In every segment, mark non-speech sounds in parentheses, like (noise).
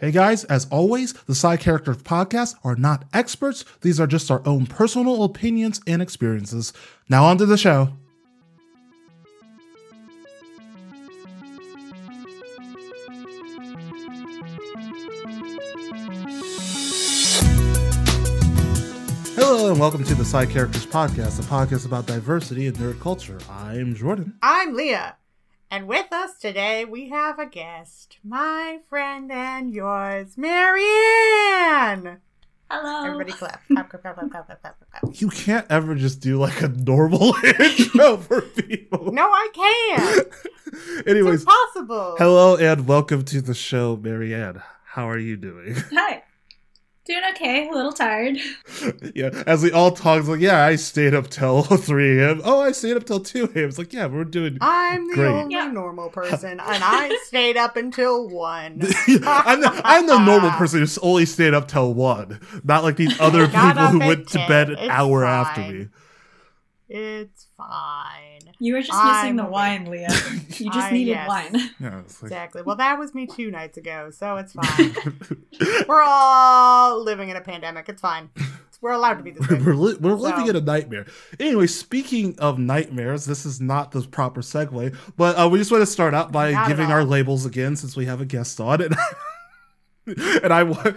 Hey guys, as always, the Side Characters podcast are not experts. These are just our own personal opinions and experiences. Now on to the show. Hello and welcome to the Side Characters podcast, a podcast about diversity and nerd culture. I'm Jordan. I'm Leah. And with us today, we have a guest, my friend and yours, Mariane. Hello. Everybody clap. (laughs) Clap, clap, clap, clap, clap, clap, clap, clap. You can't ever just do like a normal (laughs) intro for people. No, I can't. (laughs) Anyways, It's impossible. hello and welcome to the show, Mariane. How are you doing? Hi. Doing okay. A little tired. (laughs) yeah, as we all talk, like, yeah, I stayed up till (laughs) 3 a.m. Oh, I stayed up till 2 a.m. It's like, yeah, we're doing. I'm the Great. only Yeah. normal person, and I (laughs) stayed up until one. I'm, the, I'm the normal person who's only stayed up till 1. Not like these other people who at went to bed an It's hour after me. It's fine. You were just I'm missing the awake. wine, Leah. You just I- needed yes. wine. (laughs) Yeah, like, Exactly. Well, that was me two nights ago, so it's (laughs) fine. We're all living in a pandemic. It's fine. We're allowed to be this (laughs) way. we're, li- we're living in a nightmare. Anyway, speaking of nightmares, this is not the proper segue, but uh, we just want to start out by Not giving our labels again since we have a guest on, and, and I want.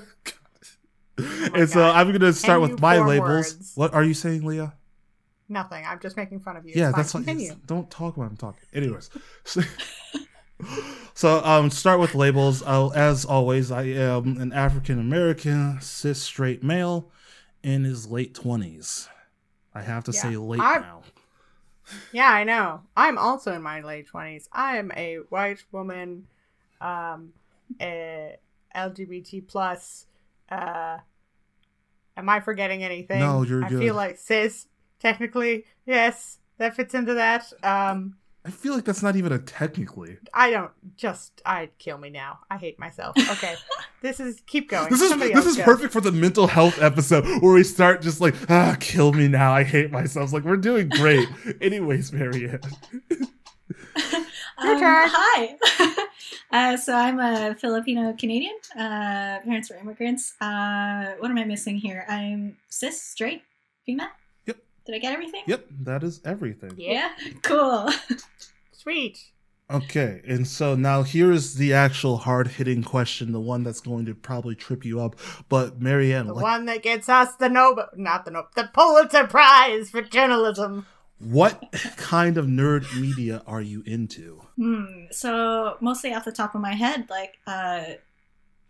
Oh my and so I'm going to start Can with my form labels. words? What are you saying, Leah? Nothing. I'm just making fun of you. yeah, It's fine. that's what. Continue. Don't talk when I'm talking. Anyways, so, (laughs) so, um, start with labels. Uh, as always, I am an African American cis straight male in his late twenties. I have to Yeah. say late I'm- now. Yeah, I know. I'm also in my late twenties. I am a white woman, um, a LGBT plus. Uh, am I forgetting anything? No, you're I good. feel like cis. Technically, yes, that fits into that. Um, I feel like that's not even a technically. I don't just. I'd kill me now. I hate myself. Okay, (laughs) this is keep going. This is Somebody this is go. perfect for the mental health episode where we start just like ah kill me now I hate myself. It's like we're doing great. (laughs) Anyways, Mariane. Um, turn. Hi. (laughs) uh, so I'm a Filipino Canadian. Uh, parents were immigrants. Uh, what am I missing here? I'm cis, straight, female. Yep. Did I get everything? Yep, that is everything. Yeah, Cool. (laughs) sweet. Okay, and so now here is the actual hard hitting question, the one that's going to probably trip you up. But Mariane, The what, one that gets us the Nobel, not the Nobel, the Pulitzer Prize for journalism. what kind of nerd media are you into? Hmm. So mostly off the top of my head, like uh,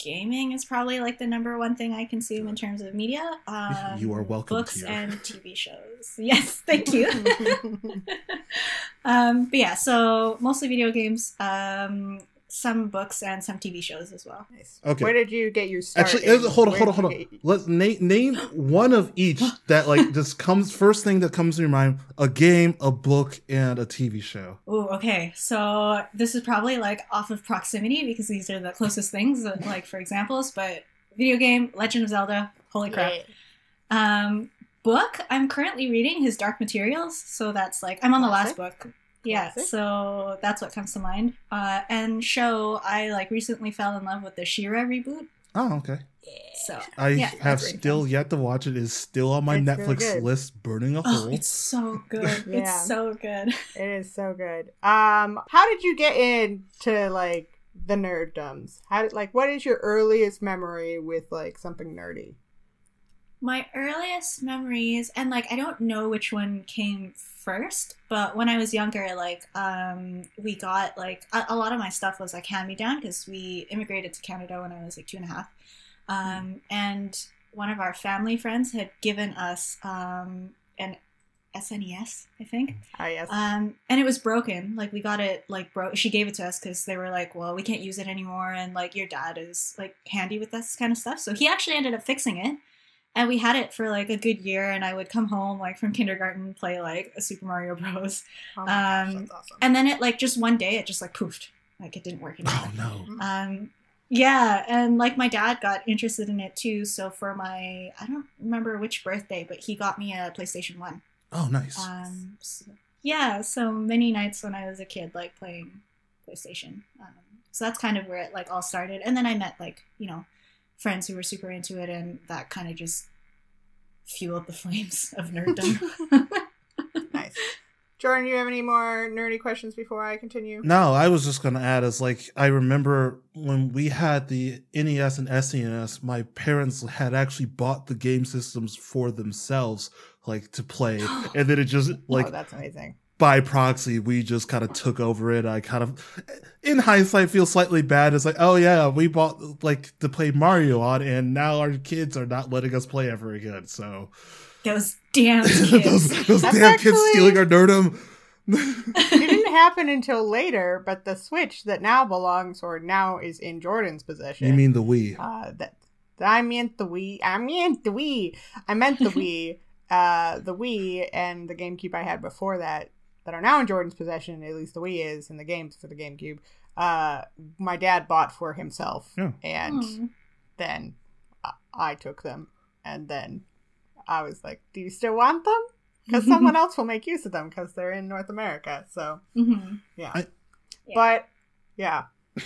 gaming is probably like the number one thing I consume in terms of media. Um, (laughs) You are welcome Books here. and TV shows. (laughs) Yes, thank you. (laughs) um, but yeah, so mostly video games, um, some books, and some TV shows as well. Nice. Okay. Where did you get your start? Actually, in? hold on, hold on, hold on. Let's name name one of each (gasps) that like just comes first thing that comes to your mind: a game, a book, and a TV show. Oh, okay. So this is probably like off of proximity because these are the closest things, uh, like for examples. But video game, Legend of Zelda. Holy crap! Yeah. Um, book. I'm currently reading his Dark Materials, so that's like I'm on the last book. Yeah, Classic. so that's what comes to mind. Uh, and show. I like recently fell in love with the She-Ra reboot. Oh, okay. So I Yeah, have still fun. yet to watch it. It is still on my It's Netflix good. list, burning a oh, hole. it's so good. (laughs) Yeah. It's so good. (laughs) It is so good. Um, how did you get into like the nerddoms? How did like what is your earliest memory with like something nerdy? My earliest memories, and like I don't know which one came first, but when I was younger, like um, we got like a, a lot of my stuff was like hand me down because we immigrated to Canada when I was like two and a half, um, and one of our family friends had given us um, an SNES, I think, Oh yes. um, and it was broken. Like we got it like broke. She gave it to us because they were like, "Well, we can't use it anymore," and like your dad is like handy with this kind of stuff. So he actually ended up fixing it, and we had it for like a good year. And I would come home like from kindergarten, play like a Super Mario Bros. oh my gosh, um, that's awesome. And then it like just one day it just like poofed, like it didn't work anymore. Oh no. Um, yeah, and like my dad got interested in it too. So for my, I don't remember which birthday, but he got me a PlayStation One. Oh nice. Um, so- yeah, so many nights when I was a kid, like playing PlayStation. Um, So that's kind of where it like all started. And then I met like, you know, friends who were super into it and that kind of just fueled the (laughs) flames of nerddom. (laughs) nice. Jordan, do you have any more nerdy questions before I continue? No, I was just gonna add is like I remember when we had the NES and SNES, my parents had actually bought the game systems for themselves, like to play, (gasps) and then it just oh, like oh, that's amazing. By proxy, we just kind of took over it. I kind of, in hindsight, feel slightly bad. It's like, oh yeah, we bought like to play Mario on, and now our kids are not letting us play ever again. So Those damn (laughs) kids. those That's damn kids stealing our nerdum. it didn't (laughs) happen until later, but the Switch that now belongs or now is in Jordan's possession. you mean the Wii? uh, that I meant the Wii. I meant the Wii. I meant the (laughs) Wii. Uh, the Wii and the GameCube I had before that that are now in Jordan's possession. At least the Wii is, and the games for the GameCube. Uh, my dad bought for himself, Yeah. and Hmm. then I, I took them, and then I was like, "Do you still want them?" Because someone (laughs) else will make use of them because they're in North America. So Mhm. yeah. I- Yeah. But yeah. (laughs)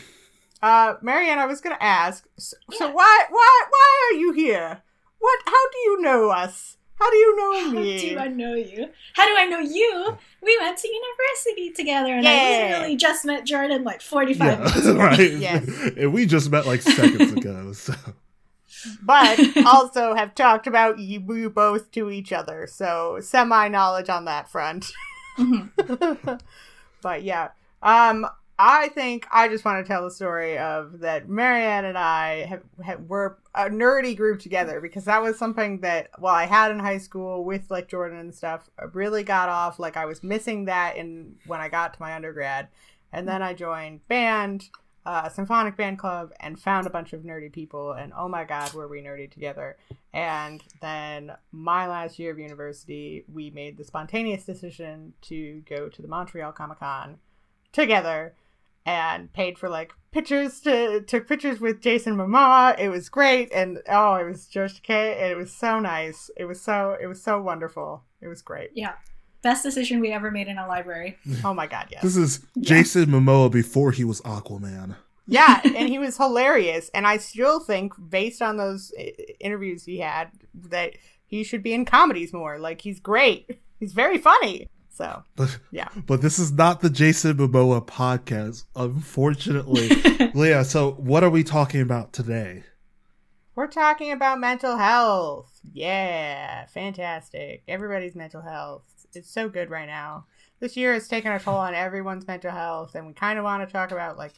Uh Mariane, I was gonna ask. So, so why why why are you here? What how do you know us? How do you know me? How me? do I know you? How do I know you? We went to university together, and Yeah. I literally just met Jordan like 45 minutes (laughs) ago. right. Yes. And we just met like seconds ago. So But (laughs) also have talked about you, you both to each other, so semi knowledge on that front. Mhm. (laughs) but yeah. Um I think I just want to tell the story of that Mariane and I have, have were a nerdy group together because that was something that while I had in high school with like Jordan and stuff, really got off. Like I was missing that in when I got to my undergrad, and then I joined band, uh, symphonic band club, and found a bunch of nerdy people. And oh my god, were we nerdy together! And then my last year of university, we made the spontaneous decision to go to the Montreal Comic Con together and paid for like pictures to took pictures with Jason Momoa. It was great and oh it was Josh K and it was so nice. It was so it was so wonderful. It was great. Yeah. Best decision we ever made in a library. (laughs) Oh my god, yes. this is Jason Momoa before he was Aquaman. yeah, and (laughs) he was hilarious and I still think based on those uh, interviews he had that he should be in comedies more. Like he's great. He's very funny. So, But yeah. (laughs) but this is not the Jason Momoa podcast, unfortunately. (laughs) Leah, so what are we talking about today? We're talking about mental health. Yeah, fantastic. Everybody's mental health. It's so good right now. This year has taken a toll on everyone's mental health, and we kind of want to talk about like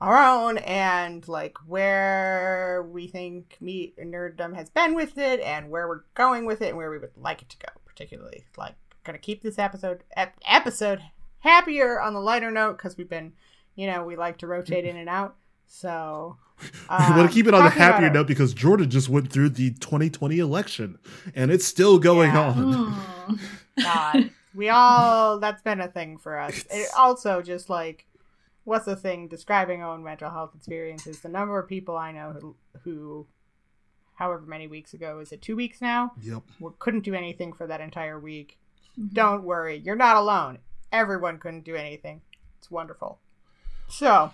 our own and like where we think meat nerddom has been with it, and where we're going with it, and where we would like it to go. Particularly, like, gonna keep this episode ep- episode happier on the lighter note because we've been, you know, we like to rotate in and out. So (laughs) we want um, to keep it on the happier note because Jordan just went through the 2020 election and it's still going Yeah. on. Mm. (laughs) God, we all that's been a thing for us. It also just like what's the thing describing own mental health experiences. The number of people I know who, who however many weeks ago is it two weeks now Yep. couldn't do anything for that entire week. Mhm. Don't worry, you're not alone. Everyone couldn't do anything. It's wonderful. So,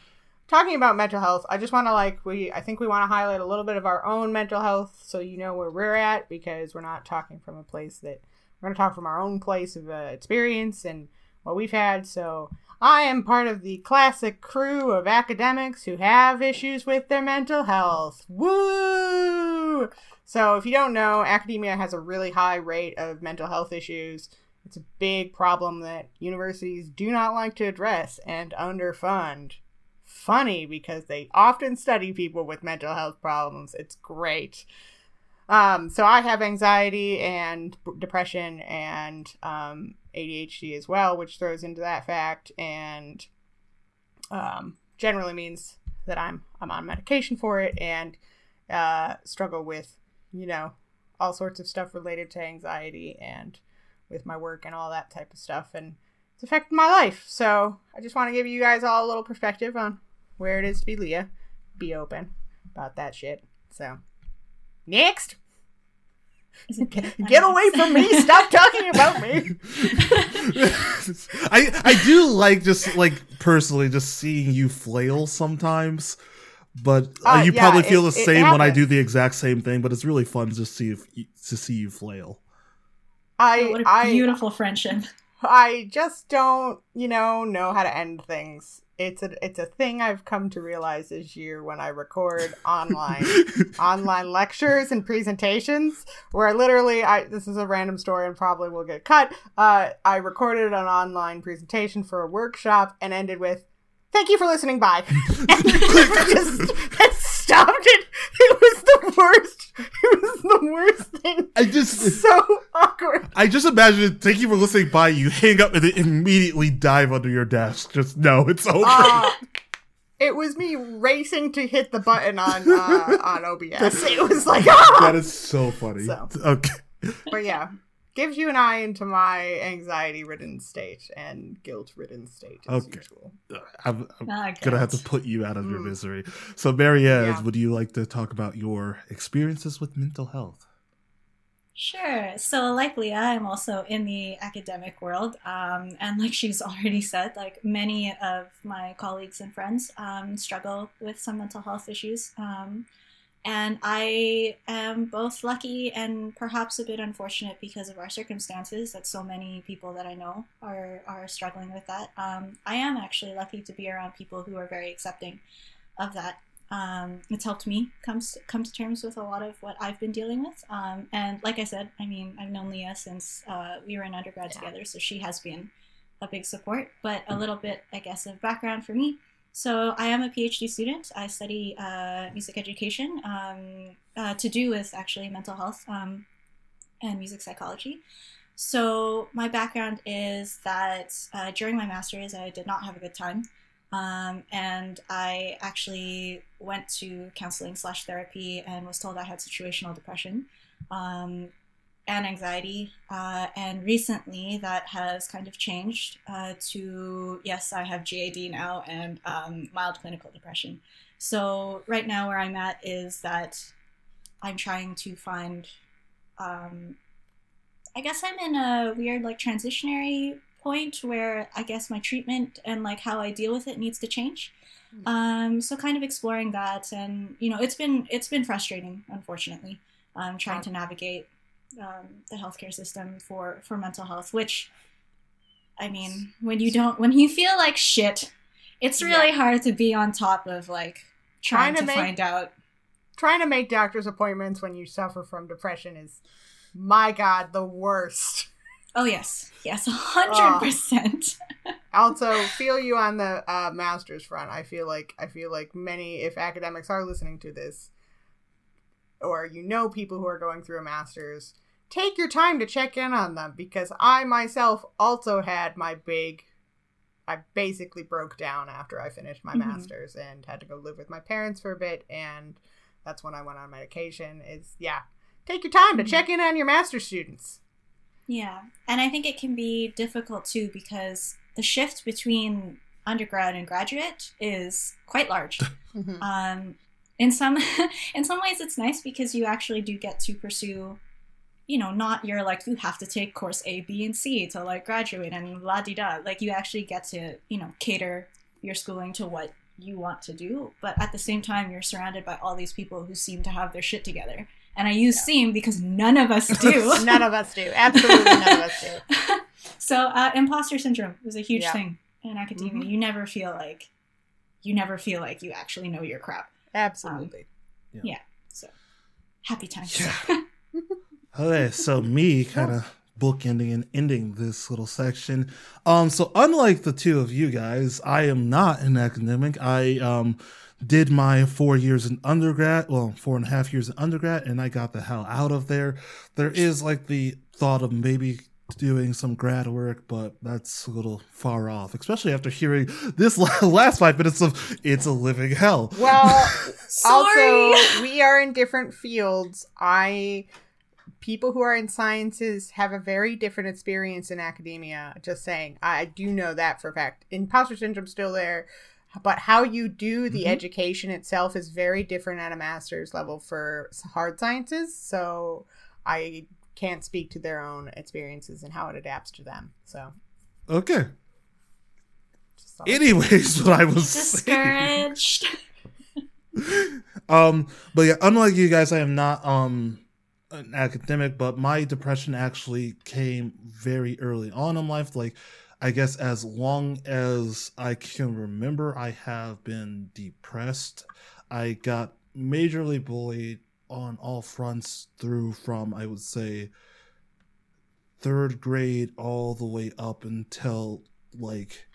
talking about mental health, I just want to like we I think we want to highlight a little bit of our own mental health so you know where we're at because we're not talking from a place that we're going to talk from our own place of uh, experience and what we've had. So, I am part of the classic crew of academics who have issues with their mental health. Woo! So, if you don't know, academia has a really high rate of mental health issues. It's a big problem that universities do not like to address and underfund. Funny because they often study people with mental health problems. It's great. Um, so I have anxiety and depression and um, ADHD as well, which throws into that fact, and um, generally means that I'm I'm on medication for it and uh, struggle with you know all sorts of stuff related to anxiety and with my work and all that type of stuff, and it's affected my life. So I just want to give you guys all a little perspective on where it is to be Leah. Be open about that shit. So next. Is it good? Get away from me! Stop talking about me! (laughs) I I do like just like personally just seeing you flail sometimes, but uh, Uh, you yeah, probably feel it- the same when I do the exact same thing. But it's really fun to see if to see you flail. I what a I beautiful friendship. I just don't, you know, know how to end things. It's a it's a thing I've come to realize this year when I record online (laughs) online lectures and presentations where literally I this is a random story and probably will get cut. Uh I recorded an online presentation for a workshop and ended with Thank you for listening. Bye. (laughs) And (laughs) just and stopped it. It was the worst. (laughs) It was the worst thing. I just So awkward. I just imagine it, thank you for listening. Bye. You hang up and then immediately dive under your desk. Just no, it's over. Uh, (laughs) it was me racing to hit the button on uh, on (laughs) OBS. It was like, ah! that is so funny. So. Okay. but yeah, gives you an eye into my anxiety-ridden state and guilt-ridden state as Okay. usual. I'm, I'm Ah, gonna have to put you out of your Mm. misery. So, Mariane, Yeah. would you like to talk about your experiences with mental health? Sure. So, like Leah, I'm also in the academic world. Um, and like she's (laughs) already said, like many of my colleagues and friends um, struggle with some mental health issues. Um, and I am both lucky and perhaps a bit unfortunate because of our circumstances that so many people that I know are, are struggling with that. Um, I am actually lucky to be around people who are very accepting of that um, it's helped me come to, come to terms with a lot of what I've been dealing with. Um, and like I said, I mean, I've known Leah since uh, we were in undergrad Yeah. together, so she has been a big support. But a little bit, I guess, of background for me. So I am a PhD student. I study uh, music education um, uh, to do with actually mental health um, and music psychology. So my background is that uh, during my master's, I did not have a good time. Um, and I actually went to counseling slash therapy and was told I had situational depression um, and anxiety. Uh, and recently that has kind of changed uh, to yes, I have GAD now and um, mild clinical depression. So right now where I'm at is that I'm trying to find. Um, I guess I'm in a weird like transitionary point where I guess my treatment and like how I deal with it needs to change. Um, so kind of exploring that, and you know, it's been it's been frustrating, unfortunately. Um, trying to navigate um, the healthcare system for for mental health, which, I mean, when you don't when you feel like shit, it's really Yeah. hard to be on top of like trying, Trying to to make- find out. Trying to make doctor's appointments when you suffer from depression is, my God, the worst. Oh yes, yes, a hundred percent. also (laughs) feel you on the uh, master's front i feel like i feel like many if academics are listening to this or you know people who are going through a master's take your time to check in on them because i myself also had my big i basically broke down after i finished my Mhm. master's and had to go live with my parents for a bit and that's when i went on medication is yeah take your time to Mhm. check in on your master's students Yeah, and I think it can be difficult too because the shift between undergrad and graduate is quite large. (laughs) um, in some (laughs) in some ways, it's nice because you actually do get to pursue, you know, not you're like you have to take course A, B, and C to like graduate and la di da. Like you actually get to you know cater your schooling to what you want to do, but at the same time, you're surrounded by all these people who seem to have their shit together. And I use seem because none of us (laughs) do. none of us do absolutely none of us do (laughs) so uh, imposter syndrome is a huge Yeah. thing in academia. Mhm. You never feel like you never feel like you actually know your crap. Absolutely Yeah. So happy times. Yeah. (laughs) Okay, so me kind of bookending and ending this little section. Um, so unlike the two of you guys, I am not an academic. I um did my four years in undergrad, well, four and a half years in undergrad, and I got the hell out of there. There is like the thought of maybe doing some grad work, but that's a little far off, especially after hearing this (laughs) last five minutes of it's a living hell. Well, (laughs) also, we are in different fields. I people who are in sciences have a very different experience in academia. Just saying, I do know that for a fact. Imposter syndrome's still there, but how you do the Mhm. education itself is very different at a master's level for hard sciences. So. I can't speak to their own experiences and how it adapts to them. So, Okay. (laughs) Anyways, what I was. Discouraged. (laughs) um but yeah unlike you guys i am not um an academic but my depression actually came very early on in life like i guess as long as i can remember i have been depressed i got majorly bullied on all fronts through from i would say third grade all the way up until like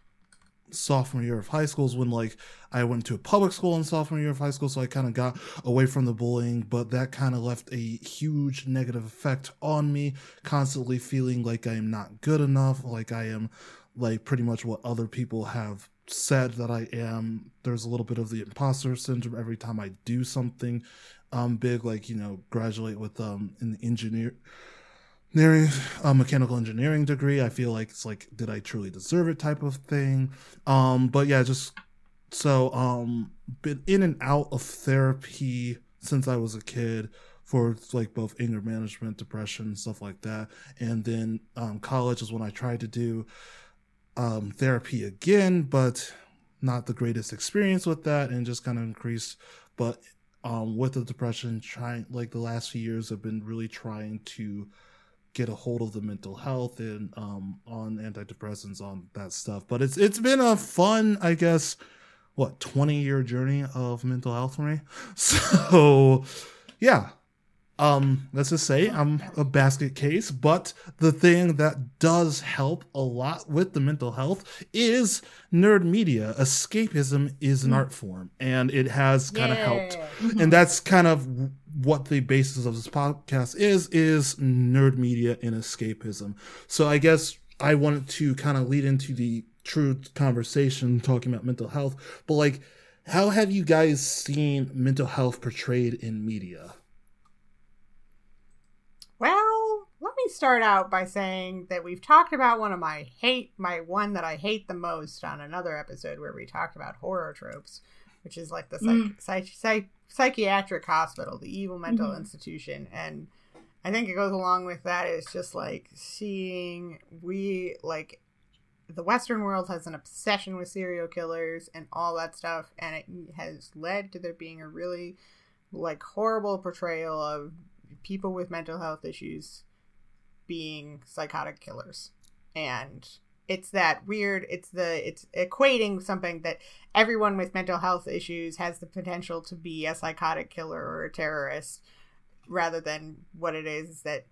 sophomore year of high school is when like I went to a public school in sophomore year of high school, so I kind of got away from the bullying, but that kind of left a huge negative effect on me, constantly feeling like I am not good enough, like I am like pretty much what other people have said that I am. There's a little bit of the imposter syndrome every time I do something um big, like you know, graduate with um an engineer engineering a mechanical engineering degree. I feel like it's like did i truly deserve it type of thing? Um but yeah just so um been in and out of therapy since i was a kid for like both anger management depression stuff like that. And then um college is when i tried to do um therapy again but not the greatest experience with that and just kind of increased. But um with the depression trying like the last few years i've been really trying to get a hold of the mental health and um on antidepressants on that stuff. But it's it's been a fun i guess what 20 year journey of mental health for me? (laughs) So yeah um let's just say i'm a basket case but the thing that does help a lot with the mental health is nerd media. Escapism is an art form and it has kind of helped and (laughs) that's kind of what the basis of this podcast is is nerd media and escapism. So i guess i wanted to kind of lead into the true conversation talking about mental health but like how have you guys seen mental health portrayed in media Well, let me start out by saying that we've talked about one of my hate, my one that I hate the most on another episode where we talked about horror tropes, which is like the psych- Mm. psych- psych- psychiatric hospital, the evil mental Mhm. institution. And I think it goes along with that is just like seeing we like the Western world has an obsession with serial killers and all that stuff, and it has led to there being a really like horrible portrayal of people with mental health issues being psychotic killers. And it's that weird it's the it's equating something that everyone with mental health issues has the potential to be a psychotic killer or a terrorist rather than what it is that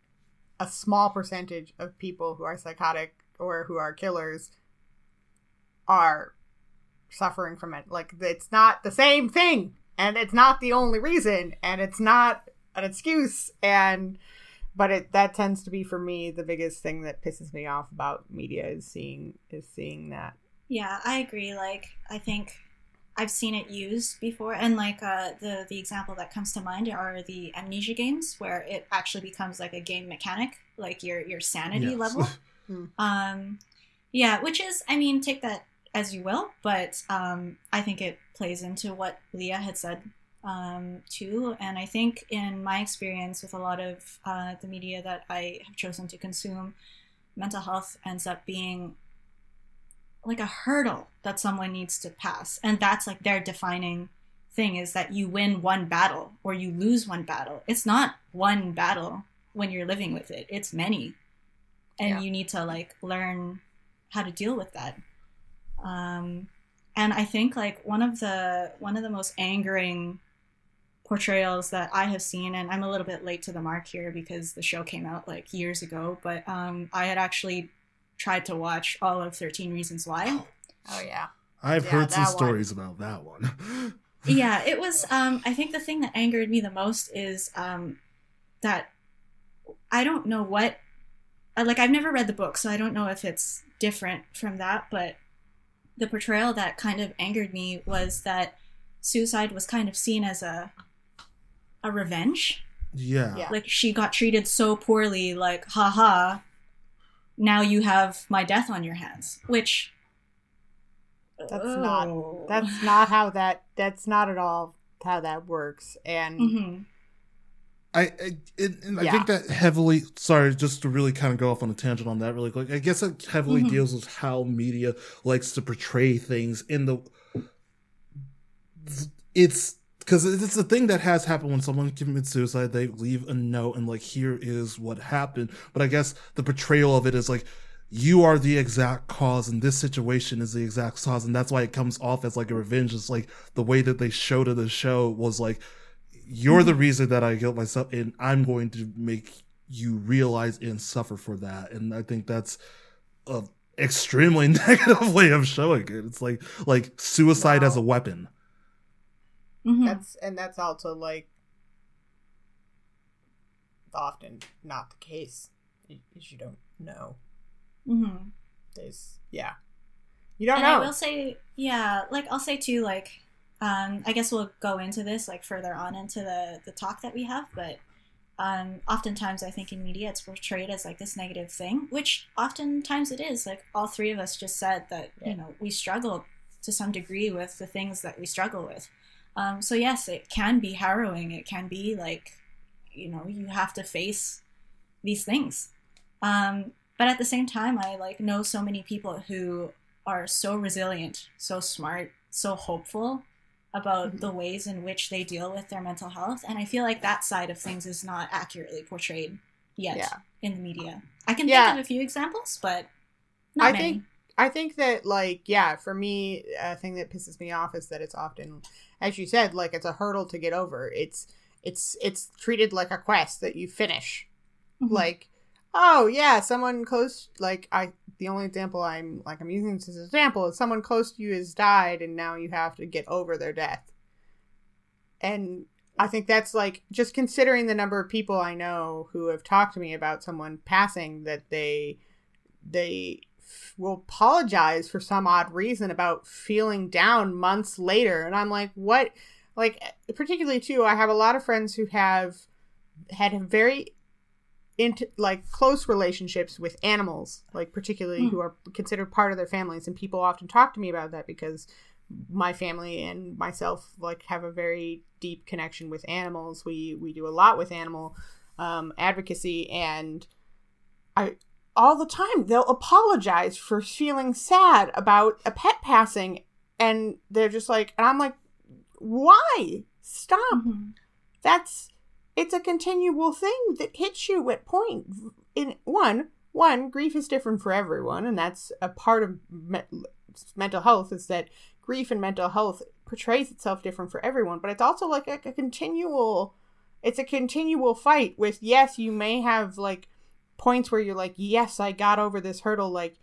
a small percentage of people who are psychotic or who are killers are suffering from it. Like it's not the same thing and it's not the only reason and it's not an excuse and but it that tends to be for me the biggest thing that pisses me off about media is seeing is seeing that Yeah, I agree. Like, I think I've seen it used before, and like uh, the the example that comes to mind are the amnesia games, where it actually becomes like a game mechanic, like your your sanity Yes. level. (laughs) Hmm. um, yeah, which is, I mean, take that as you will, but um, I think it plays into what Leah had said um, too. And I think in my experience with a lot of uh, the media that I have chosen to consume, mental health ends up being like a hurdle that someone needs to pass. And that's like their defining thing is that you win one battle or you lose one battle. It's not one battle when you're living with it. It's many. And Yeah. you need to like learn how to deal with that. Um and i think like one of the one of the most angering portrayals that i have seen and i'm a little bit late to the mark here because the show came out like years ago but um i had actually tried to watch all of 13 Reasons Why. oh yeah i've Yeah, heard some one. stories about that one (laughs) yeah, it was. Um, I think the thing that angered me the most is um, that I don't know what. uh, Like, I've never read the book, so I don't know if it's different from that, but the portrayal that kind of angered me was that suicide was kind of seen as a a revenge yeah Yeah. like she got treated so poorly like haha now you have my death on your hands which That's not- Oh. that's not how that that's not at all how that works and Mhm. I I, it, and I Yeah. think that heavily. Sorry, just to really kind of go off on a tangent on that really quick. I guess it heavily Mhm. deals with how media likes to portray things in the. It's because it's a thing that has happened when someone commits suicide. They leave a note and like, here is what happened. But I guess the portrayal of it is like. You are the exact cause, and this situation is the exact cause, and that's why it comes off as like a revenge. It's like the way that they showed it the show was like, you're the mm-hmm. reason that I killed myself, and I'm going to make you realize and suffer for that. And I think that's a extremely (laughs) negative way of showing it. It's like like suicide as a weapon. Mhm. That's and that's also like often not the case. Is you don't know. Mhm. There's yeah. You don't and I will say, yeah, like I'll say too, like, um, I guess we'll go into this like further on into the the talk that we have, but um, oftentimes I think in media it's portrayed as like this negative thing, which oftentimes it is. Like all three of us just said that Yeah. you know we struggle to some degree with the things that we struggle with. Um, so yes, it can be harrowing. It can be like, you know, you have to face these things. Um, but at the same time, I like know so many people who are so resilient, so smart, so hopeful about Mhm. the ways in which they deal with their mental health. And I feel like that side of things is not accurately portrayed yet Yeah. in the media. I can Yeah. think of a few examples, but not I many. think I think that like yeah, for me, a thing that pisses me off is that it's often, as you said, like it's a hurdle to get over. It's it's it's treated like a quest that you finish. Mhm. Like, oh yeah, someone close like I the only example I'm like I'm using this as an example is someone close to you has died and now you have to get over their death. And I think that's like just considering the number of people I know who have talked to me about someone passing that they they will apologize for some odd reason about feeling down months later. And I'm like what? Like particularly too I have a lot of friends who have had very into like close relationships with animals like particularly Hmm. who are considered part of their families. And people often talk to me about that because my family and myself like have a very deep connection with animals. We we do a lot with animal um, advocacy. And i all the time. They'll apologize for feeling sad about a pet passing and they're just like and i'm like why? Stop. Mhm. that's it's a continual thing that hits you at point in one one grief is different for everyone and that's a part of me- mental health is that grief and mental health portrays itself different for everyone but it's also like a, a continual it's a continual fight with yes you may have like points where you're like yes i got over this hurdle like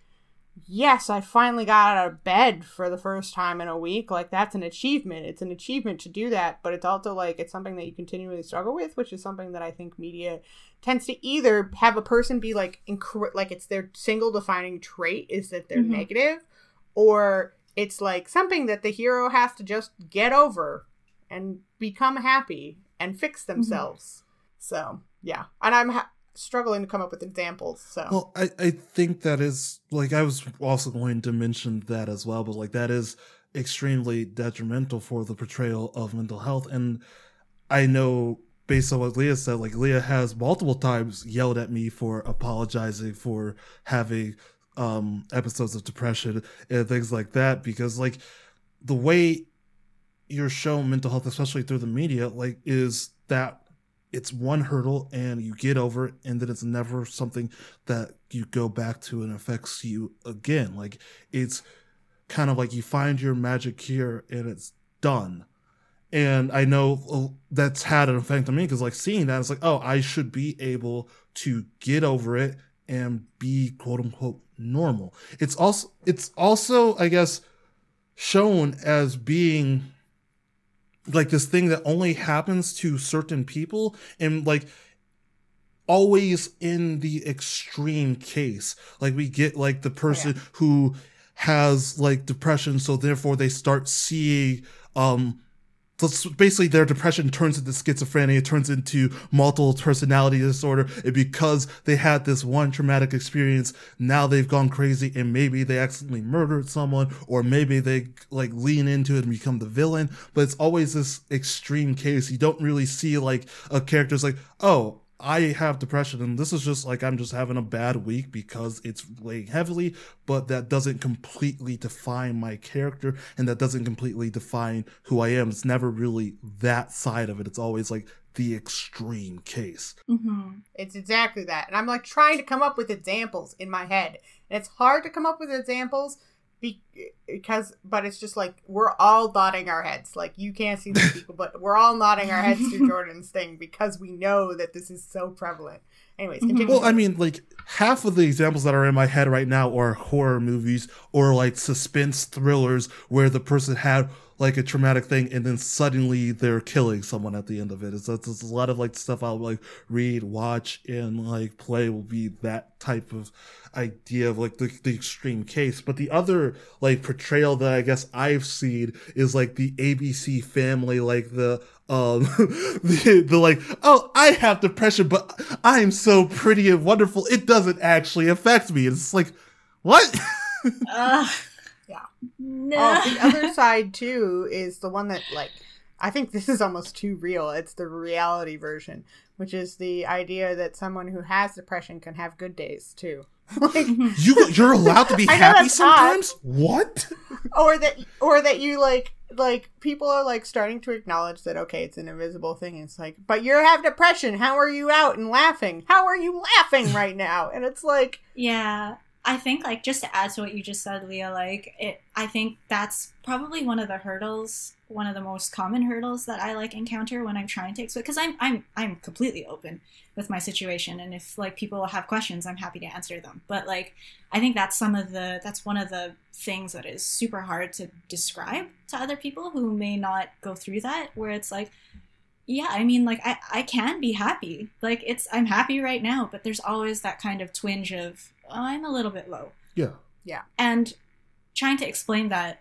yes i finally got out of bed for the first time in a week like that's an achievement. It's an achievement to do that but it's also like it's something that you continually struggle with which is something that i think media tends to either have a person be like incre- like it's their single defining trait is that they're Mhm. negative or it's like something that the hero has to just get over and become happy and fix themselves. So yeah. And i'm ha- struggling to come up with examples so Well, I, I think that is like I was also going to mention that as well, but like that is extremely detrimental for the portrayal of mental health. And I know based on what Leah said, like Leah has multiple times yelled at me for apologizing for having um episodes of depression and things like that because like the way you're shown mental health, especially through the media, like is that it's one hurdle and you get over it and then it's never something that you go back to and affects you again. Like it's kind of like you find your magic cure and it's done. And I know uh, that's had an effect on me because like seeing that, it's like, oh, I should be able to get over it and be quote unquote normal. It's also it's also, I guess, shown as being like this thing that only happens to certain people and like always in the extreme case. Like we get like the person who has like depression so therefore they start seeing um so basically their depression turns into schizophrenia, it turns into multiple personality disorder, and because they had this one traumatic experience, now they've gone crazy and maybe they accidentally murdered someone, or maybe they like lean into it and become the villain. But it's always this extreme case. You don't really see like a character's like, oh, I have depression and this is just like I'm just having a bad week because it's weighing heavily, but that doesn't completely define my character and that doesn't completely define who I am. It's never really that side of it. It's always like the extreme case. Mm-hmm. It's exactly that. And I'm like trying to come up with examples in my head. And it's hard to come up with examples be- because, but it's just like we're all nodding our heads. Like you can't see these (laughs) people, but we're all nodding our heads to (laughs) Jordan's thing because we know that this is so prevalent. Anyways, Mhm. continue. Well, I mean, like half of the examples that are in my head right now are horror movies or like suspense thrillers where the person had like a traumatic thing and then suddenly they're killing someone at the end of it. It's, it's, it's a lot of like stuff I'll like read, watch, and like play will be that type of idea of like the, the extreme case. But the other like portrayal that I guess I've seen is like the ABC family, like the um (laughs) the, the like oh i have depression but i'm so pretty and wonderful it doesn't actually affect me it's like what (laughs) Ugh. Yeah. No. Oh, the other side too is the one that like I think this is almost too real. It's the reality version, which is the idea that someone who has depression can have good days too. (laughs) like (laughs) you you're allowed to be (laughs) happy that's odd. sometimes? What? Or that or that you like like people are like starting to acknowledge that okay it's an invisible thing. It's like but you have depression. How are you out and laughing? How are you laughing right now? And it's like Yeah, I think like just to add to what you just said, Leah, like it, I think that's probably one of the hurdles, one of the most common hurdles that I like encounter when I'm trying to explain. Because I'm I'm I'm completely open with my situation, and if like people have questions, I'm happy to answer them. But like I think that's some of the that's one of the things that is super hard to describe to other people who may not go through that, where it's like yeah i mean like I, I can be happy like it's i'm happy right now but there's always that kind of twinge of oh, i'm a little bit low Yeah. yeah and trying to explain that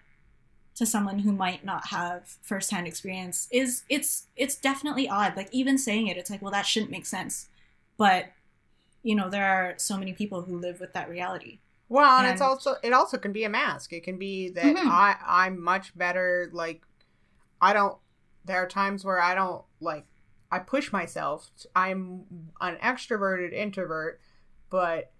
to someone who might not have firsthand experience is it's it's definitely odd. Like even saying it it's like well that shouldn't make sense. But you know there are so many people who live with that reality. Well and it's also it also can be a mask. It can be that Mhm. i i'm much better like i don't there are times where i don't like i push myself. I'm an extroverted introvert but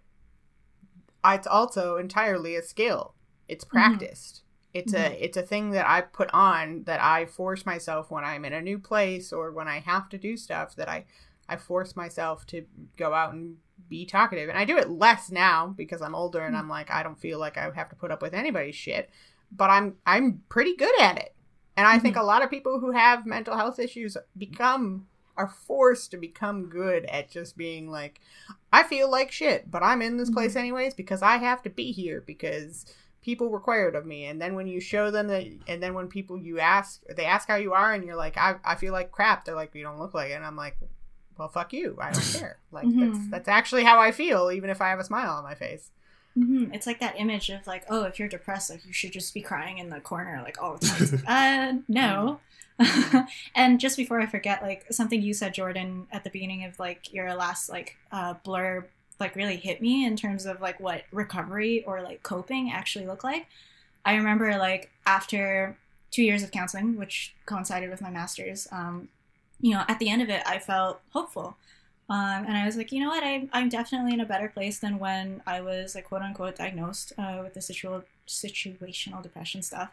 it's also entirely a skill. It's practiced it's a mm-hmm. it's a thing that i put on that i force myself when i'm in a new place or when i have to do stuff that i i force myself to go out and be talkative. And i do it less now because i'm older and mm. i'm like i don't feel like i have to put up with anybody's shit but i'm i'm pretty good at it. And i think mm-hmm. a lot of people who have mental health issues become are forced to become good at just being like i feel like shit but i'm in this mm-hmm. place anyways because i have to be here because people required of me. And then when you show them that and then when people you ask they ask how you are and you're like i, I feel like crap. They're like you don't look like it. And i'm like well fuck you. I don't (laughs) care. Like that's Mhm. that's actually how i feel even if i have a smile on my face. Hmm It's like that image of like, oh, if you're depressed, like you should just be crying in the corner like all the time. (laughs) uh, no. (laughs) and just before I forget, like something you said, Jordan, at the beginning of like your last like uh, blurb, like really hit me in terms of like what recovery or like coping actually look like. I remember like after two years of counseling, which coincided with my master's, um, you know, at the end of it, I felt hopeful. Um, and I was like, you know what, I, I'm definitely in a better place than when I was like quote unquote diagnosed uh, with the situ- situational depression stuff.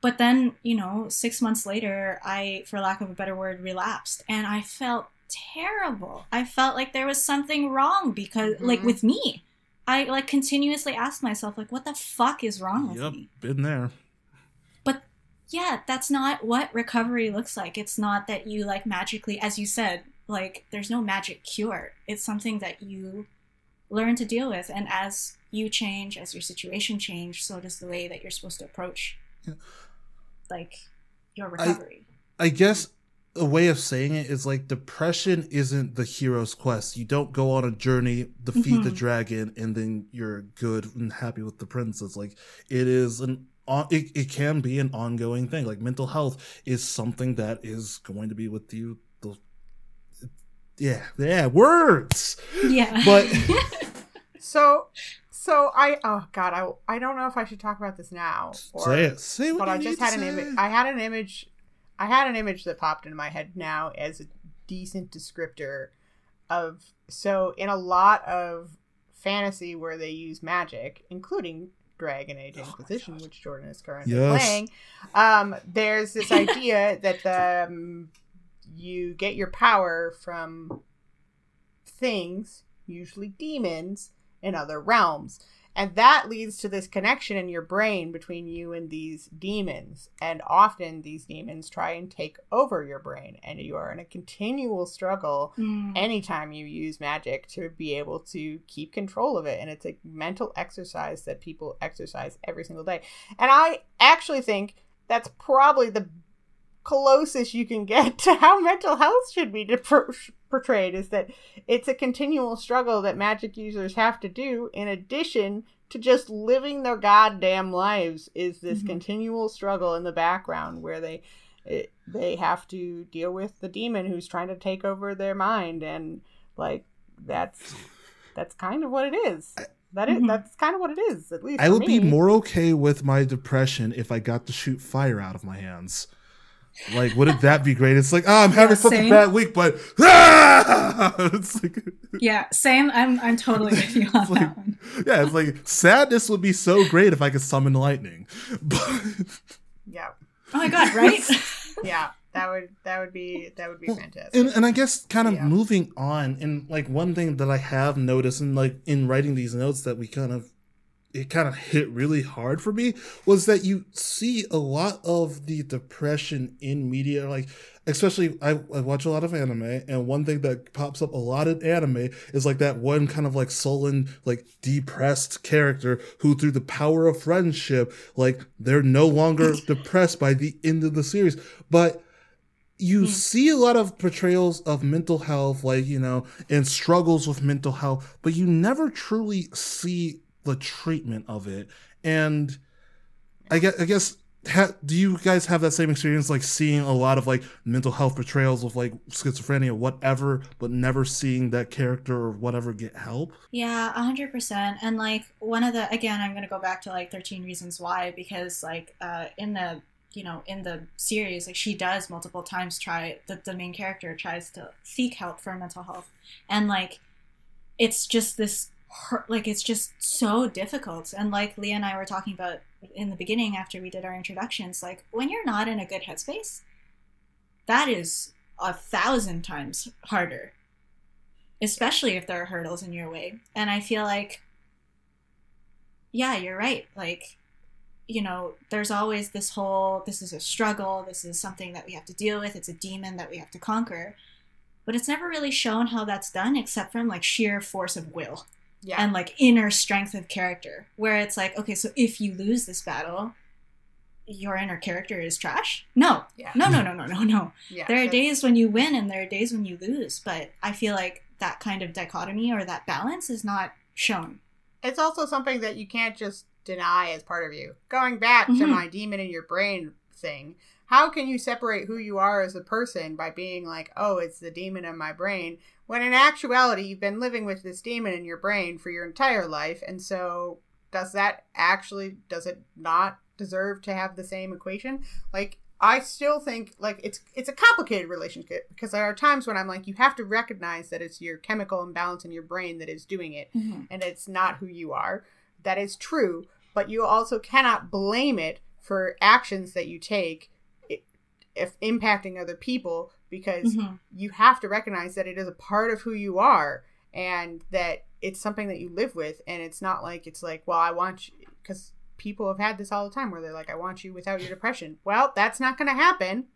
But then, you know, six months later, I, for lack of a better word, relapsed, and I felt terrible. I felt like there was something wrong because, like, Mhm. with me, I like continuously asked myself, like, what the fuck is wrong with yep me? been there But yeah, that's not what recovery looks like. It's not that you like magically, as you said, like there's no magic cure. It's something that you learn to deal with, and as you change, as your situation change, so does the way that you're supposed to approach, Yeah. like your recovery. I guess a way of saying it is like depression isn't the hero's quest. You don't go on a journey, defeat the Mhm. dragon, and then you're good and happy with the princess. Like it is an on, it, it can be an ongoing thing. Like mental health is something that is going to be with you. The, yeah, yeah, words. Yeah. But (laughs) So, so I oh god, I I don't know if I should talk about this now. Or, say it. Say what But you I just need had to an image. I had an image. I had an image that popped into my head now as a decent descriptor of. So in a lot of fantasy where they use magic, including Dragon Age Oh Inquisition, gosh. which Jordan is currently Yes. playing, um, there's this idea (laughs) that the, um, you get your power from things, usually demons, in other realms. And that leads to this connection in your brain between you and these demons. And often these demons try and take over your brain. And you are in a continual struggle Mm. anytime you use magic to be able to keep control of it. And it's a mental exercise that people exercise every single day. And I actually think that's probably the closest you can get (laughs) to how mental health should be dep- portrayed is that it's a continual struggle that magic users have to do in addition to just living their goddamn lives is this Mhm. continual struggle in the background where they it, they have to deal with the demon who's trying to take over their mind and like that's that's kind of what it is that is, Mhm. that's kind of what it is at least I for would be more okay with my depression if I got to shoot fire out of my hands. Like, wouldn't that be great? It's like, oh, I'm having Yeah, such a bad week, but (laughs) ah! it's like, (laughs) Yeah, same. I'm I'm totally with you (laughs) on It's like- that one. yeah, it's like sadness would be so great if I could summon lightning. But yeah Oh my god, right? yeah that would that would be that would be Well, fantastic and, and I guess kind of Yeah. moving on, and like one thing that I have noticed, and like in writing these notes, that we kind of it kind of hit really hard for me was that you see a lot of the depression in media, like especially I, I watch a lot of anime, and one thing that pops up a lot in anime is like that one kind of like sullen, like depressed character who, through the power of friendship, like they're no longer (laughs) depressed by the end of the series, but you Hmm. see a lot of portrayals of mental health, like, you know, and struggles with mental health, but you never truly see the treatment of it. And I guess, I guess, ha, do you guys have that same experience, like seeing a lot of like mental health portrayals of like schizophrenia, whatever, but never seeing that character or whatever get help? Yeah, hundred percent. And like one of the again, I'm gonna go back to like Thirteen Reasons Why because like uh, in the you know in the series, like she does multiple times try the the main character tries to seek help for mental health, and like it's just this hurt, like it's just so difficult. And like Leah and I were talking about in the beginning after we did our introductions, like when you're not in a good headspace, that is a thousand times harder especially if there are hurdles in your way. And I feel like, yeah, you're right. Like, you know, there's always this whole this is a struggle, this is something that we have to deal with, it's a demon that we have to conquer. But it's never really shown how that's done except from like sheer force of will yeah and like inner strength of character. Where it's like, okay, so if you lose this battle, your inner character is trash? No. yeah No, no, no, no, no, no yeah there are days when you win and there are days when you lose but i feel like that kind of dichotomy or that balance is not shown it's also something that you can't just deny as part of you. Going back to Mhm. my demon in your brain thing, how can you separate who you are as a person by being like, oh, it's the demon in my brain, when in actuality, you've been living with this demon in your brain for your entire life. And so, does that actually, does it not deserve to have the same equation? Like, I still think like it's it's a complicated relationship because there are times when I'm like you have to recognize that it's your chemical imbalance in your brain that is doing it mm-hmm. and it's not who you are. That is true, but you also cannot blame it for actions that you take if impacting other people because Mhm. you have to recognize that it is a part of who you are and that it's something that you live with and it's not like it's like well I want you cuz people have had this all the time where they're like I want you without your depression. Well, that's not going to happen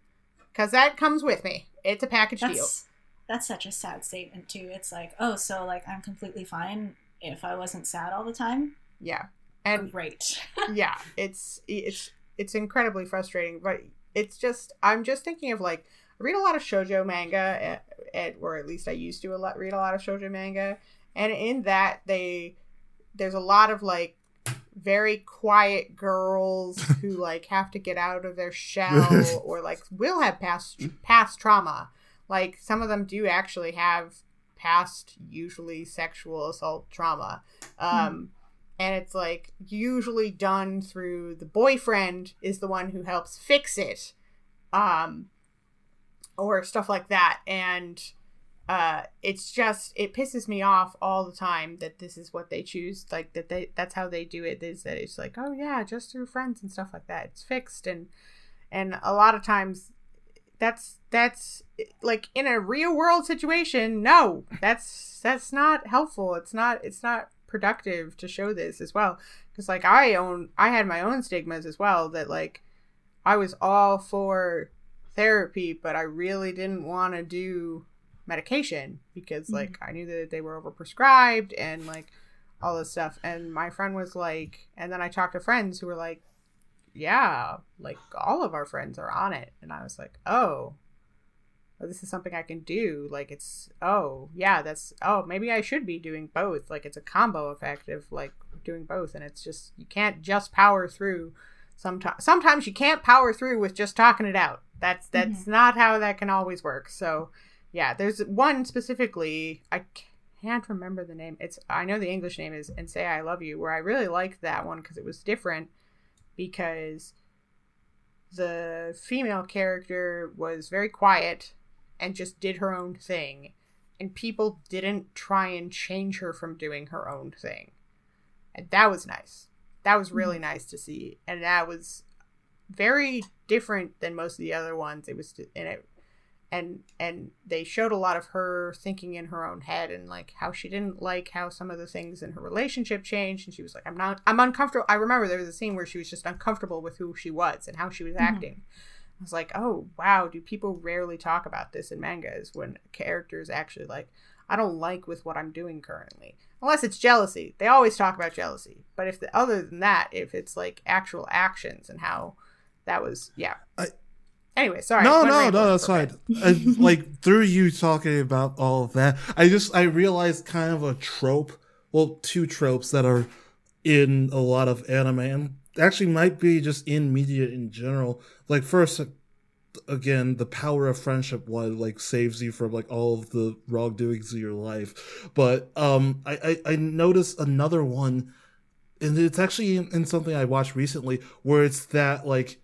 cuz that comes with me. It's a package deal. that's that's such a sad statement too it's like oh so like i'm completely fine if i wasn't sad all the time Yeah. And right (laughs) yeah, it's it's it's incredibly frustrating, but it's just I'm just thinking of like I read a lot of shojo manga at, at or at least I used to a lot read a lot of shojo manga, and in that they there's a lot of like very quiet girls (laughs) who like have to get out of their shell (laughs) or like will have past past trauma. Like some of them do actually have past usually sexual assault trauma. Hmm. Um and it's like usually done through the boyfriend is the one who helps fix it. Um or stuff like that and uh it's just it pisses me off all the time that this is what they choose like that they that's how they do it is that it's like oh yeah just through friends and stuff like that it's fixed and and a lot of times that's that's like in a real world situation no that's that's not helpful it's not it's not productive to show this as well because like i own i had my own stigmas as well that like i was all for therapy but i really didn't want to do medication because Mhm. like I knew that they were overprescribed and like all this stuff. And my friend was like, and then I talked to friends who were like, yeah, like all of our friends are on it. And I was like, oh, well, this is something I can do. Like it's, oh, yeah, that's, oh, maybe I should be doing both. Like it's a combo effect of like doing both. And it's just, you can't just power through. Sometimes, sometimes you can't power through with just talking it out. That's, that's mm-hmm. not how that can always work. So, yeah, there's one specifically. I can't remember the name. It's I know the English name is "And Say I Love You," where I really liked that one because it was different. Because the female character was very quiet and just did her own thing, and people didn't try and change her from doing her own thing, and that was nice. That was really nice to see, and that was very different than most of the other ones. It was and it and and they showed a lot of her thinking in her own head and like how she didn't like how some of the things in her relationship changed and she was like i'm not i'm uncomfortable i remember there was a scene where she was just uncomfortable with who she was and how she was Mhm. acting i was like oh wow do people rarely talk about this in mangas when characters actually like i don't like with what i'm doing currently unless it's jealousy they always talk about jealousy but if the other than that if it's like actual actions and how that was yeah I- anyway sorry no, no, no, that's for a bit. fine. I, (laughs) like through you talking about all of that, I just I realized kind of a trope. Well, two tropes that are in a lot of anime and actually might be just in media in general. Like first, again, the power of friendship one like saves you from like all of the wrongdoings of your life. But um, I I, I noticed another one, and it's actually in, in something I watched recently where it's that like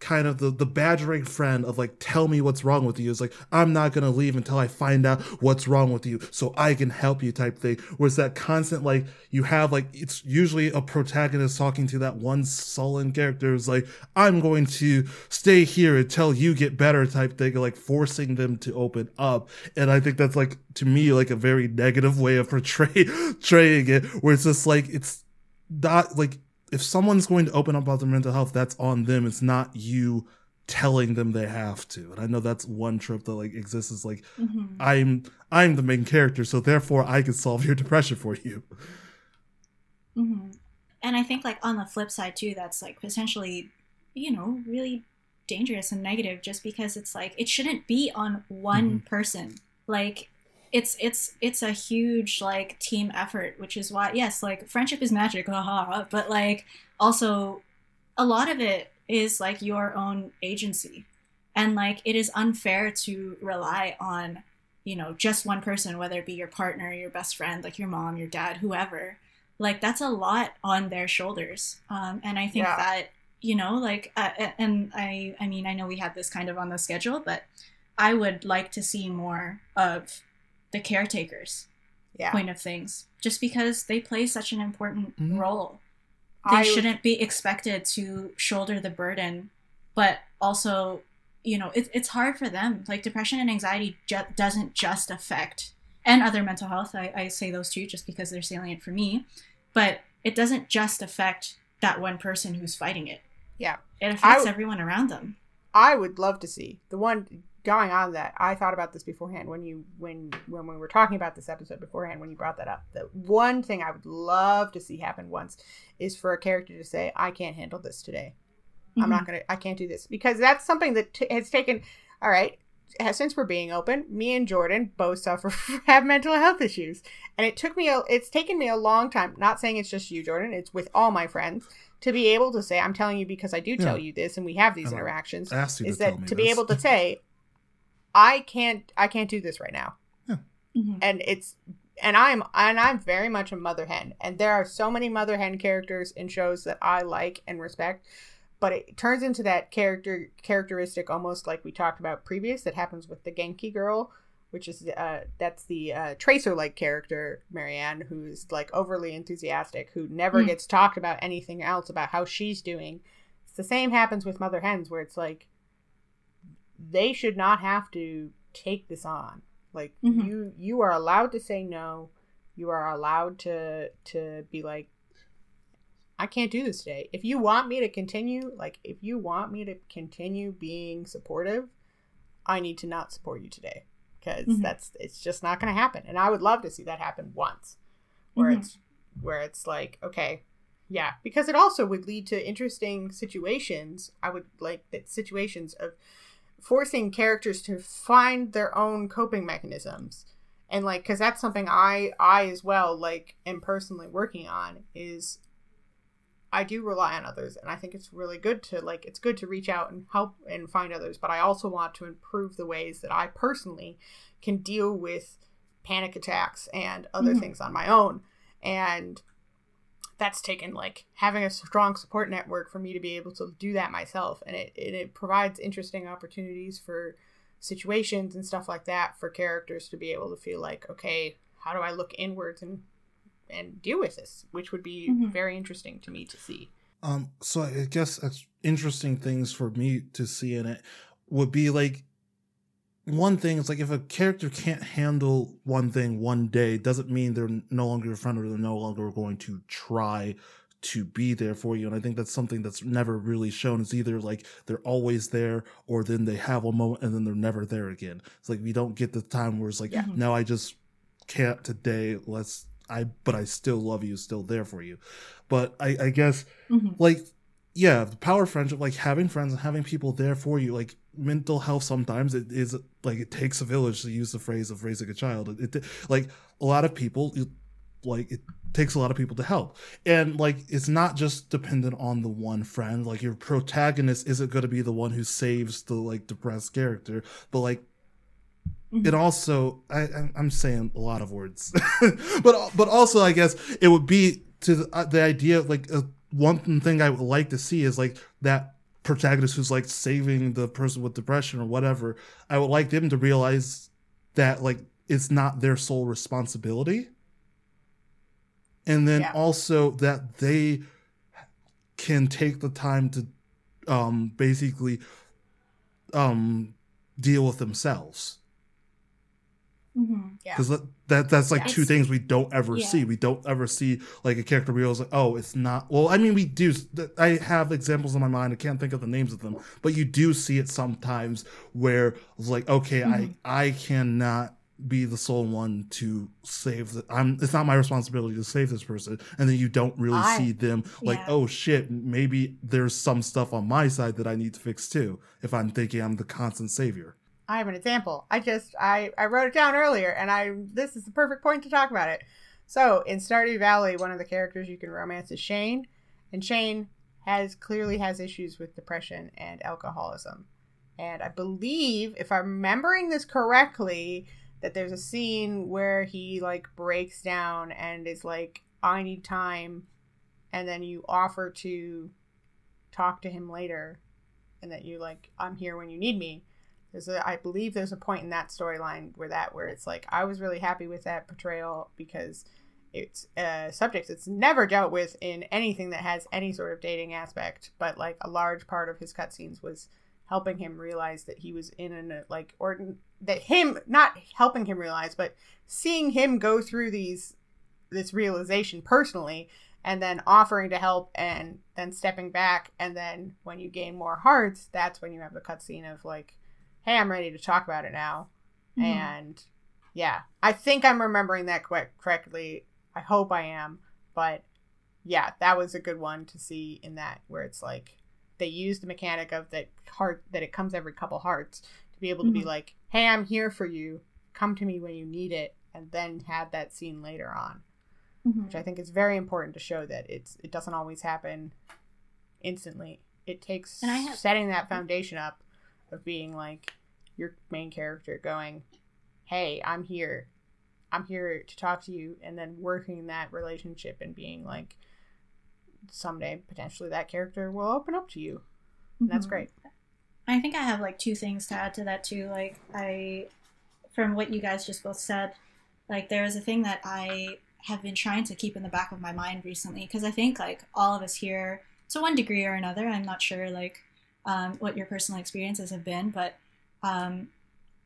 kind of the the badgering friend of like tell me what's wrong with you. Is like i'm not gonna leave until i find out what's wrong with you so i can help you type thing. Where it's that constant like you have like it's usually a protagonist talking to that one sullen character who's like i'm going to stay here until you get better type thing like forcing them to open up. And i think that's like to me like a very negative way of (laughs) portray- portraying it where it's just like it's not like if someone's going to open up about their mental health, that's on them. It's not you telling them they have to. And I know that's one trope that like exists is like Mhm. I'm I'm the main character, so therefore I can solve your (laughs) depression for you. hmm And I think like on the flip side too, that's like potentially, you know, really dangerous and negative just because it's like it shouldn't be on one person. Like it's it's it's a huge like team effort, which is why yes, like friendship is magic, haha. But like also a lot of it is like your own agency. And like it is unfair to rely on, you know, just one person, whether it be your partner, your best friend, like your mom, your dad, whoever like that's a lot on their shoulders um, and i think Yeah. that you know like uh, and i i mean i know we had this kind of on the schedule but i would like to see more of the caretakers yeah. point of things. Just because they play such an important Mhm. role. They I- shouldn't be expected to shoulder the burden but also you know it, it's hard for them. Like depression and anxiety ju- doesn't just affect and other mental health I, I say those two just because they're salient for me but it doesn't just affect that one person who's fighting it. Yeah. it affects I- everyone around them. I would love to see the one going on that I thought about this beforehand when you when when we were talking about this episode beforehand when you brought that up. The one thing I would love to see happen once is for a character to say, "I can't handle this today. I'm Mm-hmm. not gonna. I can't do this," because that's something that t- has taken. All right, since we're being open, me and Jordan both suffer (laughs) have mental health issues, and it took me a, it's taken me a long time. Not saying it's just you, Jordan. It's with all my friends to be able to say, I'm telling you because I do tell Yeah. you this, and we have these And interactions. Is that to be able to say, I can't, I can't do this right now Mhm. and it's and I'm and I'm very much a mother hen, and there are so many mother hen characters in shows that I like and respect, but it turns into that character characteristic almost like we talked about previous that happens with the Genki girl, which is uh that's the uh, tracer like character Mariane, who's like overly enthusiastic, who never Mm. gets talked about anything else about how she's doing. It's the same happens with mother hens, where it's like they should not have to take this on. Like Mhm. you you are allowed to say no. You are allowed to to be like i can't do this today. If you want me to continue like if you want me to continue being supportive i need to not support you today. Because Mhm. that's it's just not going to happen. And i would love to see that happen once. Where Mhm. it's where it's like okay yeah. Because it also would lead to interesting situations. I would like that situations of forcing characters to find their own coping mechanisms and like because that's something i i as well like am personally working on is i do rely on others and i think it's really good to like it's good to reach out and help and find others but i also want to improve the ways that i personally can deal with panic attacks and other Mhm. things on my own and that's taken like having a strong support network for me to be able to do that myself and it, it, it provides interesting opportunities for situations and stuff like that for characters to be able to feel like okay how do i look inwards and and deal with this which would be Mhm. very interesting to me to see Um, so I guess that's interesting things for me to see in it would be like one thing is like if a character can't handle one thing one day doesn't mean they're no longer your friend or they're no longer going to try to be there for you and i think that's something that's never really shown it's either like they're always there or then they have a moment and then they're never there again it's like we don't get the time where it's like Yeah. no i just can't today let's i but i still love you still there for you but i i guess Mhm. like yeah the power of friendship like having friends and having people there for you like mental health sometimes it is like it takes a village to use the phrase of raising a child. It, it like a lot of people you- like it takes a lot of people to help. And like it's not just dependent on the one friend. Like your protagonist isn't going to be the one who saves the like depressed character but like it also I, i'm saying a lot of words. (laughs) But but also i guess it would be to the, uh, the idea of like uh, one thing i would like to see is like that protagonist who's like saving the person with depression or whatever i would like them to realize that like it's not their sole responsibility and then Yeah. also that they can take the time to um basically um deal with themselves Mhm. yeah because that, that that's like Yeah. two things we don't ever yeah. see we don't ever see like a character realize like oh it's not well i mean we do i have examples in my mind i can't think of the names of them but you do see it sometimes where it's like okay Mhm. i i cannot be the sole one to save the i'm it's not my responsibility to save this person and then you don't really I- see them like Yeah. oh shit maybe there's some stuff on my side that i need to fix too if i'm thinking i'm the constant savior I have an example. I just I I wrote it down earlier, and I this is the perfect point to talk about it. So in Stardew Valley, one of the characters you can romance is Shane, and Shane has clearly has issues with depression and alcoholism, and I believe if I'm remembering this correctly, that there's a scene where he like breaks down and is like, "I need time," and then you offer to talk to him later, and that you like, "I'm here when you need me." A, I believe there's a point in that storyline where that where it's like I was really happy with that portrayal because it's a subject that's never dealt with in anything that has any sort of dating aspect. But like a large part of his cutscenes was helping him realize that he was in an like or that him not helping him realize, but seeing him go through these this realization personally and then offering to help and then stepping back and then when you gain more hearts that's when you have the cutscene of like hey i'm ready to talk about it now Mhm. and yeah i think i'm remembering that que- correctly i hope i am but yeah that was a good one to see in that where it's like they use the mechanic of that heart that it comes every couple hearts to be able to be Mhm. like, "Hey, I'm here for you. Come to me when you need it," and then have that scene later on, Mhm. which I think is very important to show that it's it doesn't always happen instantly. It takes have- setting that foundation up of being like your main character going, "Hey, I'm here. I'm here to talk to you," and then working that relationship and being like, someday potentially that character will open up to you. And that's mm-hmm. great. I think I have like two things to add to that too. Like I, from what you guys just both said, like there is a thing that I have been trying to keep in the back of my mind recently because I think like all of us here, to one degree or another, I'm not sure like um, what your personal experiences have been, but um,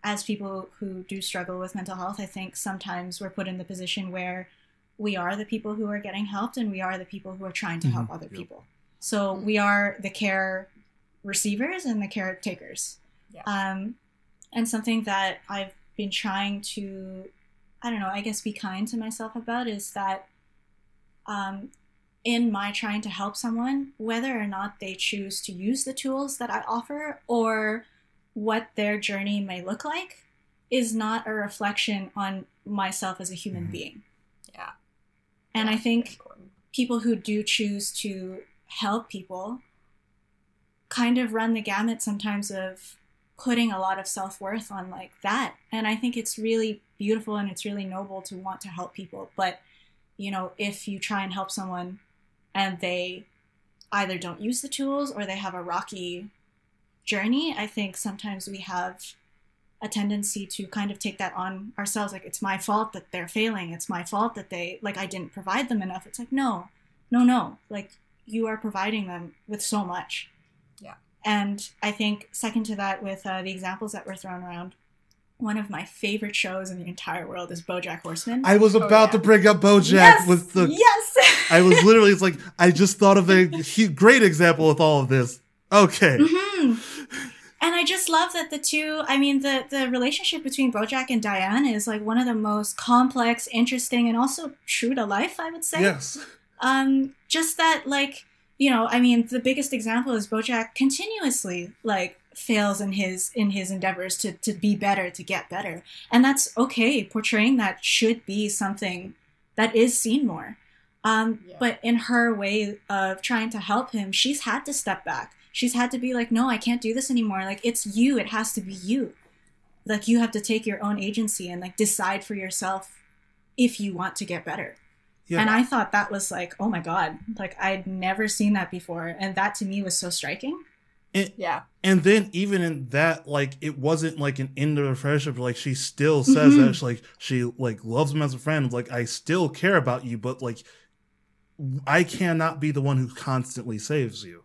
as people who do struggle with mental health, I think sometimes we're put in the position where we are the people who are getting helped and we are the people who are trying to help Mhm. other Yep. people. So we are the care receivers and the caretakers. Yeah. Um, and something that I've been trying to, I don't know, I guess be kind to myself about is that um, in my trying to help someone, whether or not they choose to use the tools that I offer or what their journey may look like, is not a reflection on myself as a human Mhm. being. Yeah. And I think people who do choose to help people kind of run the gamut sometimes of putting a lot of self-worth on like that and i think it's really beautiful and it's really noble to want to help people but you know if you try and help someone and they either don't use the tools or they have a rocky journey. I think sometimes we have a tendency to kind of take that on ourselves like it's my fault that they're failing. It's my fault that they like i didn't provide them enough. It's like no no no. Like you are providing them with so much. Yeah. and i think second to that with uh, the examples that were thrown around one of my favorite shows in the entire world is bojack horseman I was Oh, about yeah. to bring up BoJack yes with the. yes I was (laughs) literally it's like I just thought of a great example with all of this. Okay. Mm-hmm. And I just love that the two, I mean, the, the relationship between Bojack and Diane is like one of the most complex, interesting, and also true to life, I would say. Yes. Um, just that, like, you know, I mean, the biggest example is Bojack continuously, like, fails in his in his endeavors to to be better to get better. And that's okay. Portraying that should be something that is seen more. Um Yeah. but in her way of trying to help him she's had to step back. She's had to be like no i can't do this anymore. Like it's you. It has to be you. Like you have to take your own agency and like decide for yourself if you want to get better. Yeah. and i thought that was like oh my god. Like i'd never seen that before. And that to me was so striking Yeah. And then even in that, like it wasn't like an end of a friendship. Like she still says Mhm. that she, like she like loves him as a friend. Like I still care about you, but like I cannot be the one who constantly saves you.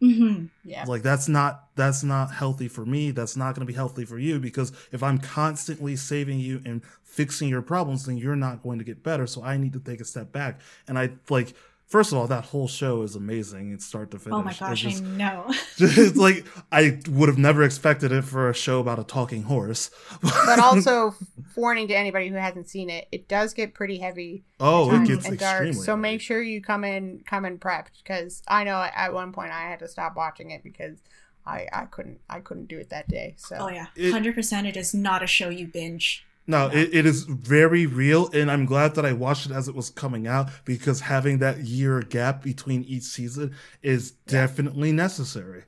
hmm Yeah. Like that's not that's not healthy for me. That's not going to be healthy for you because if I'm constantly saving you and fixing your problems, then you're not going to get better. So I need to take a step back. And I like first of all, that whole show is amazing. It's start to finish. oh my It's gosh just- i know (laughs) it's like I would have never expected it for a show about a talking horse. But also (laughs) warning to anybody who hasn't seen it, it does get pretty heavy oh, it gets and dark. extremely. So heavy. make sure you come in come in prepped because I know at one point I had to stop watching it because I I couldn't I couldn't do it that day. So oh yeah 100% it is not a show you binge No, Yeah. it, it is very real, and I'm glad that I watched it as it was coming out because having that year gap between each season is Yeah. definitely necessary.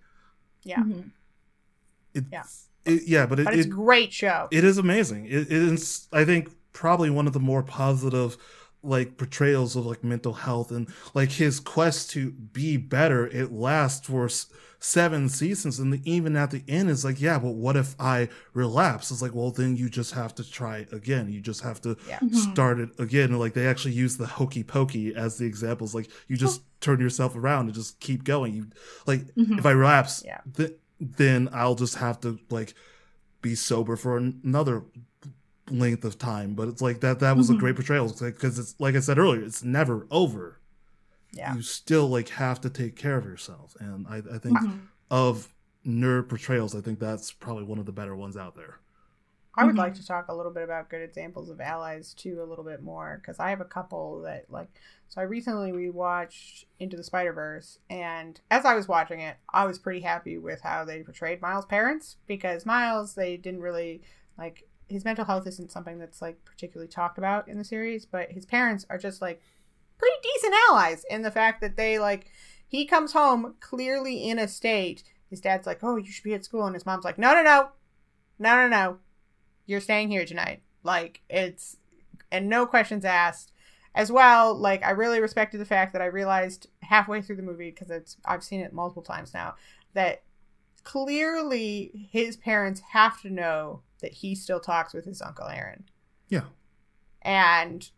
Yeah. Mhm. It, Yeah. it- yeah, but it, but it's it, a great show. it is amazing. It, it is, I think, probably one of the more positive like portrayals of like mental health and like his quest to be better. It lasts for s- seven seasons, and the, even at the end, it's like, yeah, but what if I relapse? It's like, well, then you just have to try again. You just have to yeah. Mhm. start it again. And, like they actually use the hokey pokey as the examples. Like you just turn yourself around and just keep going. You like Mhm. if I relapse, Yeah. th- then I'll just have to like be sober for an- another length of time. But it's like that that was a Mhm. great portrayal because it's like I said earlier, it's never over. Yeah. You still like have to take care of yourself, and I, I think Mhm. of nerd portrayals, I think that's probably one of the better ones out there. I would Mhm. like to talk a little bit about good examples of allies too, a little bit more, because I have a couple that like. So I recently rewatched Into the Spider Verse, and as I was watching it, I was pretty happy with how they portrayed Miles' parents because Miles, they didn't really like his mental health isn't something that's like particularly talked about in the series, but his parents are just like pretty decent allies in the fact that they like he comes home clearly in a state. His dad's like, "Oh, you should be at school," and his mom's like, "No, no, no, no, no, no, you're staying here tonight." Like it's and no questions asked. As well, like I really respected the fact that I realized halfway through the movie because it's I've seen it multiple times now that clearly his parents have to know that he still talks with his uncle Aaron Yeah. and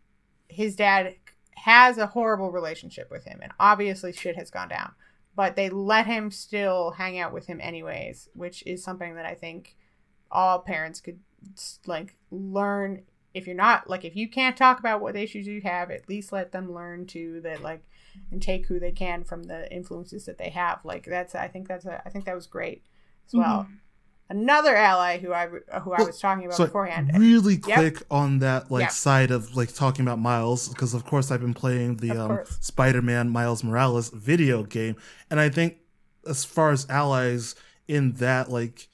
his dad has a horrible relationship with him and obviously shit has gone down. But they let him still hang out with him anyways which is something that i think all parents could like learn. If you're not like if you can't talk about what issues you have at least let them learn to that like and take who they can from the influences that they have. Like that's i think that's a i think that was great as well. Mhm. Another ally who i who i was talking about So beforehand really Yep. quick on that like Yep. side of like talking about Miles because of course I've been playing the um. Spider-Man Miles Morales video game and I think as far as allies in that like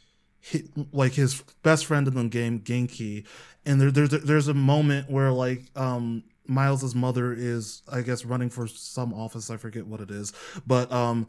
hi like his best friend in the game Ganke and there, there's there's a moment where like um Miles's mother is I guess running for some office I forget what it is but um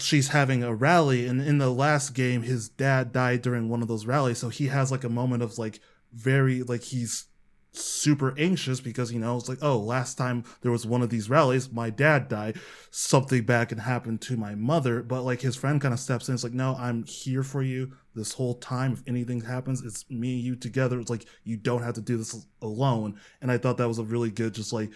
she's having a rally and in the last game his dad died during one of those rallies so he has like a moment of like very like he's super anxious because you know it's like oh last time there was one of these rallies my dad died. Something bad can happen to my mother but like his friend kind of steps in it's like no i'm here for you this whole time. If anything happens it's me and you together. It's like you don't have to do this alone. And i thought that was a really good just like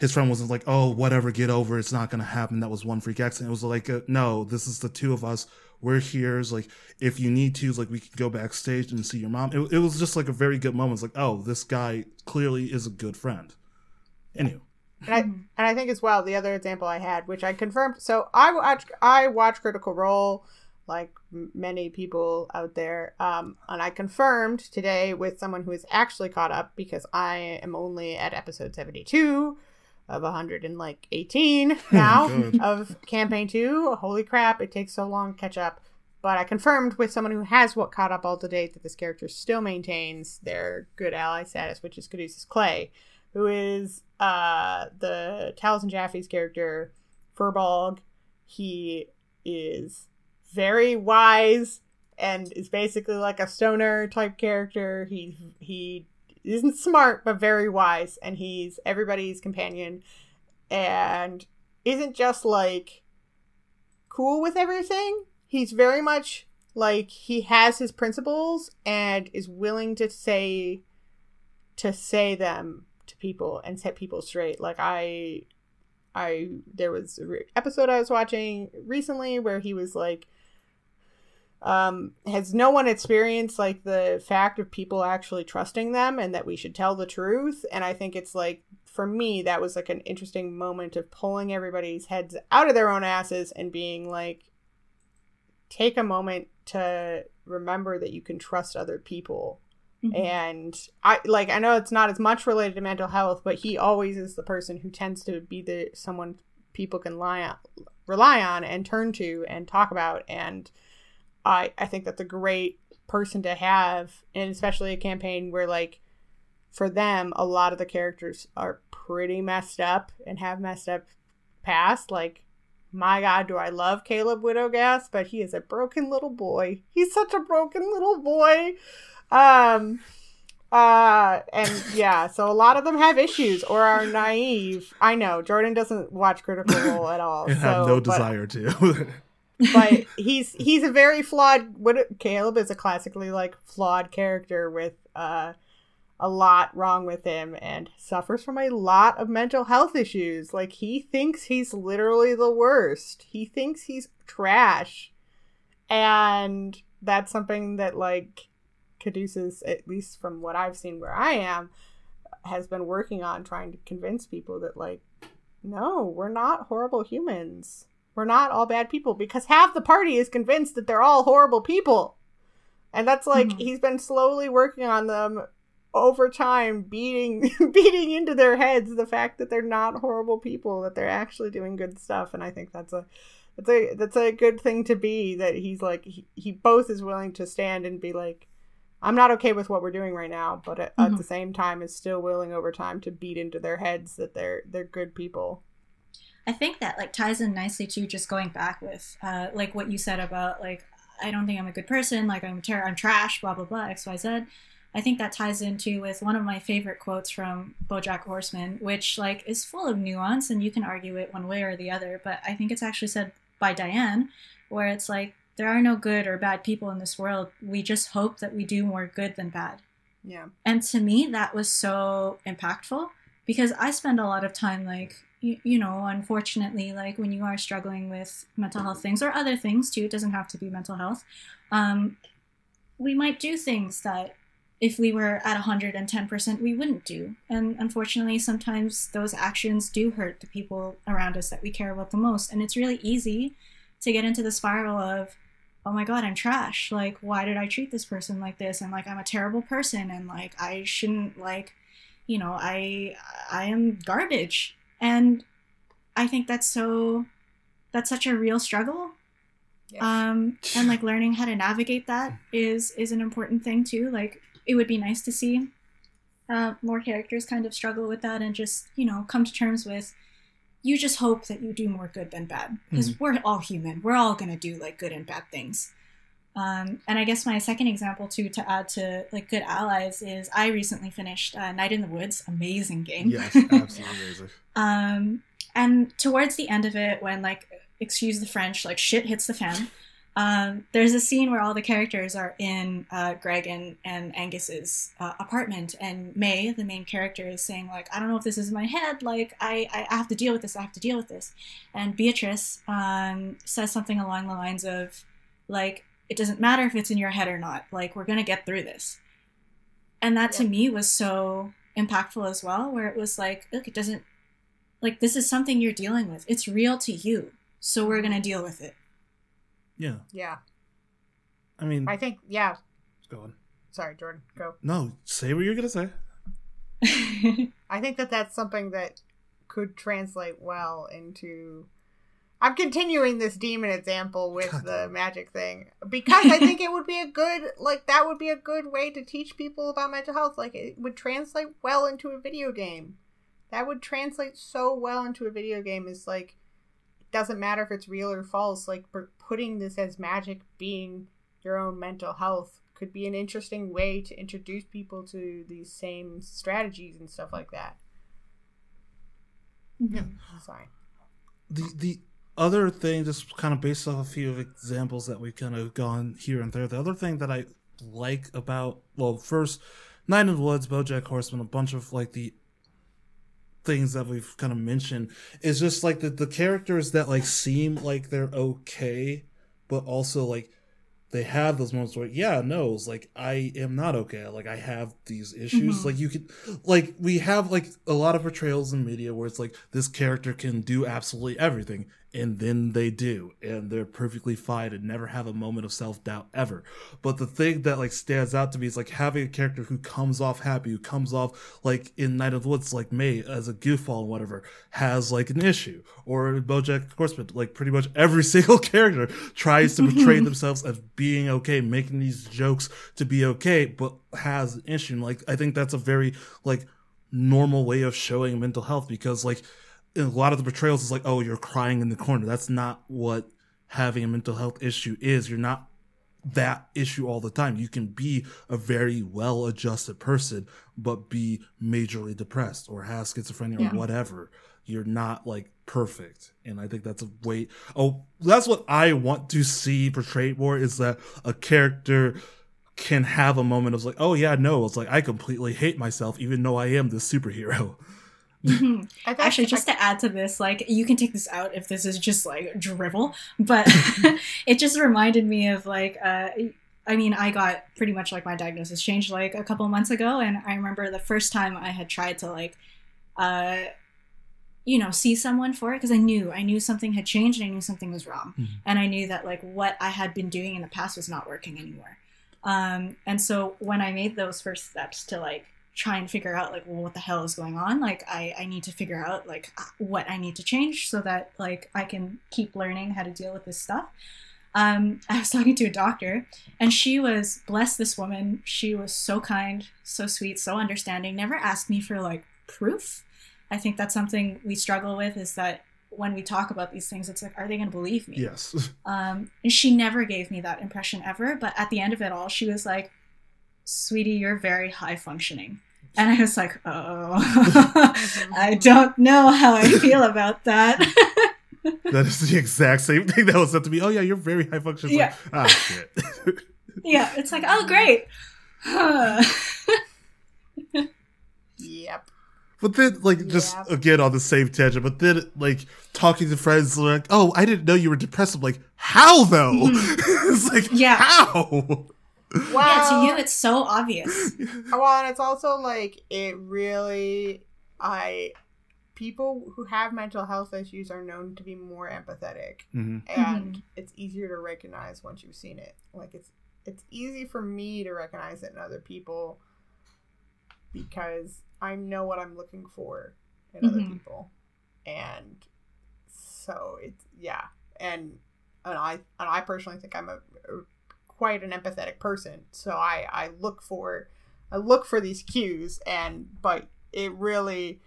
his friend wasn't like, "Oh, whatever, get over. it. It's not gonna happen. That was one freak accident." It was like, uh, "No, this is the two of us. We're here. It's like, if you need to, it's like we can go backstage and see your mom." It, it was just like a very good moment. It's like, "Oh, this guy clearly is a good friend." Anyway, And I and I think as well the other example I had, which I confirmed. So I watch I watch Critical Role, like many people out there, um, and I confirmed today with someone who is actually caught up because I am only at episode seventy two of hundred and like eighteen (laughs) now Good. of campaign two. Holy crap! It takes so long to catch up. But I confirmed with someone who has what caught up all to date that this character still maintains their good ally status, which is Caduceus Clay, who is uh, the Taliesin Jaffe's character, Furbolg. He is very wise and is basically like a stoner type character. He he isn't smart but very wise, and he's everybody's companion, and isn't just like cool with everything. He's very much like he has his principles and is willing to say to say them to people and set people straight. Like I I there was a re- episode I was watching recently where he was like um has no one experienced like the fact of people actually trusting them and that we should tell the truth. And I think it's like for me that was like an interesting moment of pulling everybody's heads out of their own asses and being like take a moment to remember that you can trust other people. Mhm. and i like i know it's not as much related to mental health but he always is the person who tends to be the someone people can lie on, rely on and turn to and talk about. And i i think that's a great person to have and especially a campaign where like for them a lot of the characters are pretty messed up and have messed up past. Like my god do i love caleb widogast but he is a broken little boy. He's such a broken little boy. Um uh and yeah so a lot of them have issues or are naive. I know jordan doesn't watch critical role at all (laughs) and have so- no but- desire to. (laughs) but (laughs) he's he's a very flawed what caleb is a classically like flawed character with uh a lot wrong with him and suffers from a lot of mental health issues. Like he thinks he's literally the worst. He thinks he's trash. And that's something that like caduceus at least from what i've seen where i am has been working on trying to convince people that like no we're not horrible humans we're not all bad people because half the party is convinced that they're all horrible people. And that's like Mhm. he's been slowly working on them over time, beating (laughs) beating into their heads the fact that they're not horrible people, that they're actually doing good stuff. And I think that's a that's a that's a good thing to be. That he's like he, he both is willing to stand and be like, I'm not okay with what we're doing right now, but at, at Mhm. the same time is still willing over time to beat into their heads that they're they're good people. I think that like ties in nicely to just going back with uh, like what you said about like I don't think I'm a good person, like I'm ter- I'm trash, blah blah blah, X Y Z. I think that ties into with one of my favorite quotes from BoJack Horseman, which like is full of nuance and you can argue it one way or the other, but I think it's actually said by Diane, where it's like there are no good or bad people in this world. We just hope that we do more good than bad. Yeah. And to me, that was so impactful because I spend a lot of time, like, you, you know, unfortunately, like when you are struggling with mental health things or other things too, it doesn't have to be mental health. Um, we might do things that if we were at 110%, we wouldn't do. And unfortunately, sometimes those actions do hurt the people around us that we care about the most. And it's really easy to get into the spiral of, oh my god i'm trash like why did i treat this person like this and like i'm a terrible person and like i shouldn't like you know i i am garbage and i think that's so that's such a real struggle. Yeah. um and like learning how to navigate that is is an important thing too. Like it would be nice to see uh, more characters kind of struggle with that and just you know come to terms with you just hope that you do more good than bad. Because we're all human. We're all going to do like good and bad things um, and i guess my second example too to add to like good allies is i recently finished uh, night in the woods. Amazing game. Yes, absolutely (laughs) amazing. um, and towards the end of it, when like, excuse the French, like shit hits the fan, um, there's a scene where all the characters are in uh, Greg and, and Angus's uh, apartment, and Mae, the main character, is saying like, I don't know if this is in my head, like I, I have to deal with this, I have to deal with this, and Beatrice um, says something along the lines of like, it doesn't matter if it's in your head or not, like we're gonna get through this, and that to me was so impactful as well, where it was like, look, it doesn't like this is something you're dealing with. It's real to you. So we're going to deal with it. Yeah, Yeah. I mean, I think yeah. go on. Sorry, Jordan. Go. No, say what you're gonna say. (laughs) I think that that's something that could translate well into. I'm continuing this demon example with God the magic thing because I think it would be a good, like, that would be a good way to teach people about mental health. Like, it would translate well into a video game. That would translate so well into a video game. Is like, it doesn't matter if it's real or false. Like, putting this as magic being your own mental health could be an interesting way to introduce people to these same strategies and stuff like that. Mm-hmm. Yeah. Sorry. the the other thing, just kind of based off a few examples that we've kind of gone here and there. The other thing that I like about well, first, Night in the Woods, BoJack Horseman, a bunch of like the things that we've kind of mentioned is just like the the characters that like seem like they're okay, but also like they have those moments where yeah no it's like i am not okay like i have these issues Mhm. like you could like we have like a lot of portrayals in media where it's like this character can do absolutely everything and then they do and they're perfectly fine and never have a moment of self-doubt ever. But the thing that like stands out to me is like having a character who comes off happy who comes off like in night of the woods like Mae as a goofball and whatever has like an issue. Or bojack horseman like pretty much every (laughs) single character tries to portray (laughs) themselves as being okay making these jokes to be okay but has an issue. And, like i think that's a very like normal way of showing mental health because like in a lot of the portrayals is like oh you're crying in the corner. That's not what having a mental health issue is. You're not that issue all the time. You can be a very well adjusted person but be majorly depressed or have schizophrenia Yeah. or whatever. You're not like perfect. And i think that's a way oh that's what i want to see portrayed more is that a character can have a moment of like oh yeah no it's like i completely hate myself even though i am this superhero (laughs) Mhm. I think, Actually, just to add to this, like you can take this out if this is just like drivel, but (laughs) (laughs) it just reminded me of like, uh, I mean, I got pretty much like my diagnosis changed like a couple months ago, and I remember the first time I had tried to like, uh, you know, see someone for it because I knew I knew something had changed and I knew something was wrong, Mhm. and I knew that like what I had been doing in the past was not working anymore. Um, and so when I made those first steps to like try and figure out like well what the hell is going on like I, I need to figure out like uh, what i need to change so that like i can keep learning how to deal with this stuff um, i was (laughs) talking to a doctor and she was bless this woman she was so kind so sweet so understanding never asked me for like proof i think that's something we struggle with is that when we talk about these things it's like are they going to believe me Yes. (laughs) um, and she never gave me that impression ever. But at the end of it all, she was like, "Sweetie, you're very high functioning," and I was like, "Oh, (laughs) I don't know how I feel about that." (laughs) That is the exact same thing that was said to me. Oh yeah, you're very high functioning. Yeah. Like, ah shit. (laughs) yeah, it's like, "Oh, great." Yep. But then, like, just Yeah. again on the same tangent. But then, like, talking to friends, like, "Oh, I didn't know you were depressed." I'm like, "How though?" it's like, Mm-hmm. Yeah. how? Well, yeah, to you, it's so obvious. well, and it's also like it really, I, people who have mental health issues are known to be more empathetic, hmm and it's easier to recognize once you've seen it. Like it's it's easy for me to recognize it in other people because I know what I'm looking for in other Mhm. people, and so it's yeah, and and I and I personally think I'm a, a quite an empathetic person, so I I look for I look for these cues, and but it really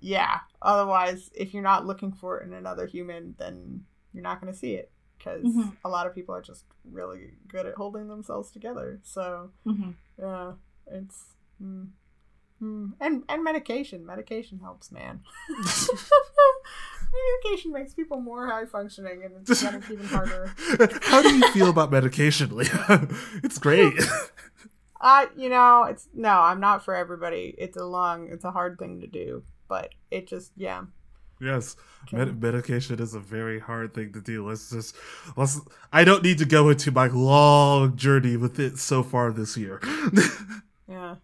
yeah. Otherwise, if you're not looking for it in another human, then you're not going to see it because Mhm. a lot of people are just really good at holding themselves together. So hmm yeah, it's mm, mm. and and medication. Medication helps, man. (laughs) (laughs) medication makes people more high functioning, and it's (laughs) getting even harder. How do you feel about medication, Leah? (laughs) it's great. Uh, you know, it's no, I'm not for everybody. It's a long, it's a hard thing to do, but it just yeah. yes, Okay. med- medication is a very hard thing to do. Let's just let's. I don't need to go into my long journey with it so far this year. (laughs) Yeah.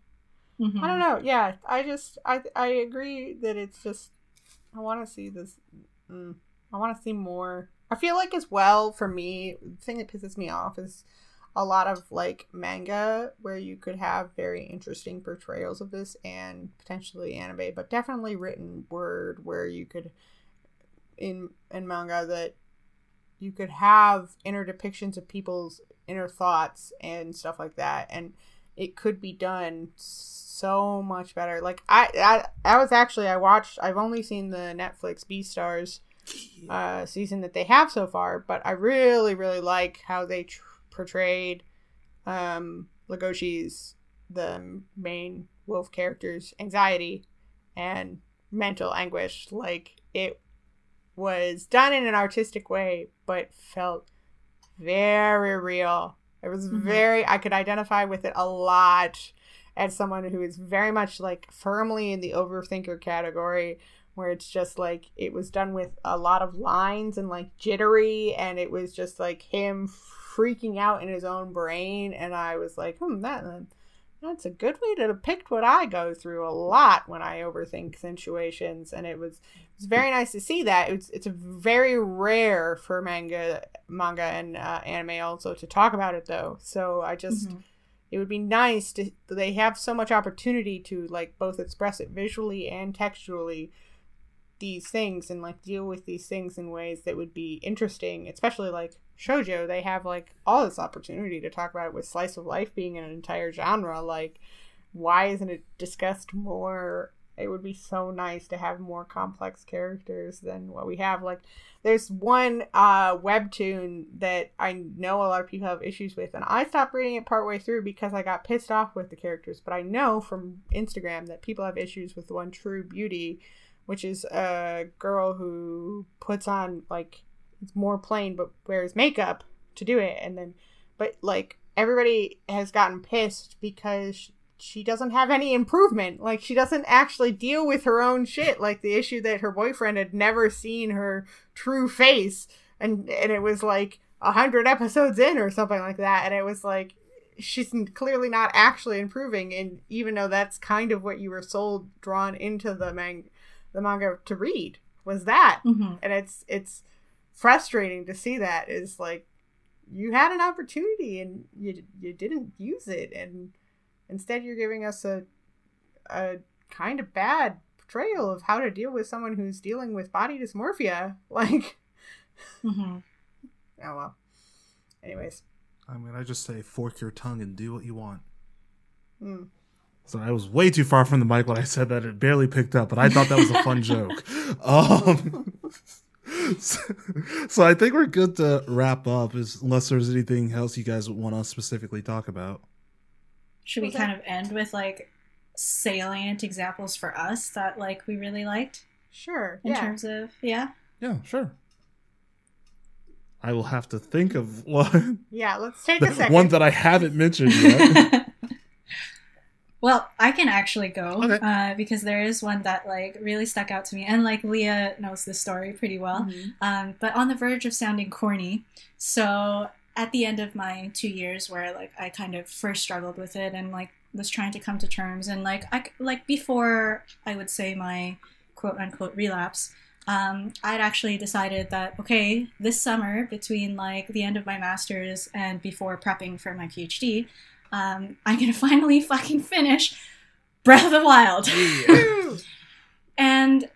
hmm I don't know. Yeah, I just I I agree that it's just I want to see this. Mm, I want to see more. I feel like as well for me, the thing that pisses me off is a lot of like manga where you could have very interesting portrayals of this and potentially anime, but definitely written word where you could in in manga that you could have inner depictions of people's inner thoughts and stuff like that and it could be done so much better. Like i i, I was actually i watched i've only seen the netflix Beastars (laughs) uh season that they have so far but i really really like how they tr- portrayed um Legoshi's the main wolf character's anxiety and mental anguish. Like it was done in an artistic way but felt very real it was Mhm. very i could identify with it a lot as someone who is very much like firmly in the overthinker category where it's just like it was done with a lot of lines and like jittery and it was just like him freaking out in his own brain and i was like hmm that that's a good way to depict what i go through a lot when i overthink situations and it was it was very (laughs) nice to see that it's it's very rare for manga manga and uh, anime also to talk about it though so i just Mhm. it would be nice to they have so much opportunity to like both express it visually and textually these things and like deal with these things in ways that would be interesting especially like shojo they have like all this opportunity to talk about it with slice of life being an entire genre like why isn't it discussed more? It would be so nice to have more complex characters than what we have. Like there's one uh webtoon that i know a lot of people have issues with and i stopped reading it partway through because i got pissed off with the characters but i know from instagram that people have issues with one true beauty which is a girl who puts on like it's more plain but wears makeup to do it. And then but like everybody has gotten pissed because she doesn't have any improvement. Like she doesn't actually deal with her own shit. Like the issue that her boyfriend had never seen her true face. And and it was like a hundred episodes in or something like that. And it was like she's clearly not actually improving. And even though that's kind of what you were sold drawn into the manga the manga to read was that. Mhm. and it's it's frustrating to see that is like you had an opportunity and you you didn't use it and instead you're giving us a a kind of bad portrayal of how to deal with someone who's dealing with body dysmorphia (laughs) like hmm oh well anyways I mean, I just say fork your tongue and do what you want. hmm. So I was way too far from the mic when I said that. It barely picked up, but I thought that was a fun (laughs) joke. Um, (laughs) so, (laughs) so I think we're good to wrap up, is, unless there's anything else you guys want to specifically talk about. Should we kind of end with like salient examples for us that like we really liked sure in yeah terms of yeah? Yeah, sure. I will have to think of (laughs) one, yeah let's take a second one that I haven't mentioned yet. (laughs) well, I can actually go Okay. uh, because there is one that like really stuck out to me, and like Leah knows this story pretty well. Mhm. um, but on the verge of sounding corny. So at the end of my two years, where like I kind of first struggled with it and like was trying to come to terms, and like I like before I would say my quote unquote relapse. Um, I'd actually decided that okay, this summer between like the end of my masters and before prepping for my PhD, um, I'm gonna (laughs) finally fucking finish Breath of the Wild. (laughs) Woo! And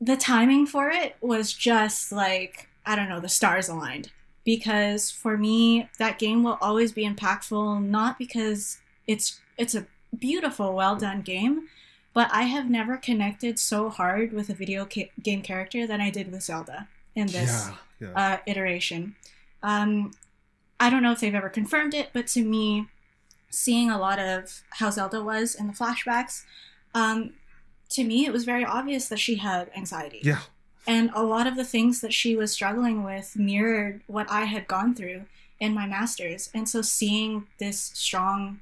the timing for it was just like, I don't know, the stars aligned. Because for me, that game will always be impactful, not because it's it's a beautiful, well done game, but I have never connected so hard with a video ca- game character than I did with Zelda in this yeah, yeah. uh, iteration. Um, I don't know if they've ever confirmed it, but to me, seeing a lot of how Zelda was in the flashbacks, um, to me, it was very obvious that she had anxiety. yeah. And a lot of the things that she was struggling with mirrored what I had gone through in my master's. And so seeing this strong,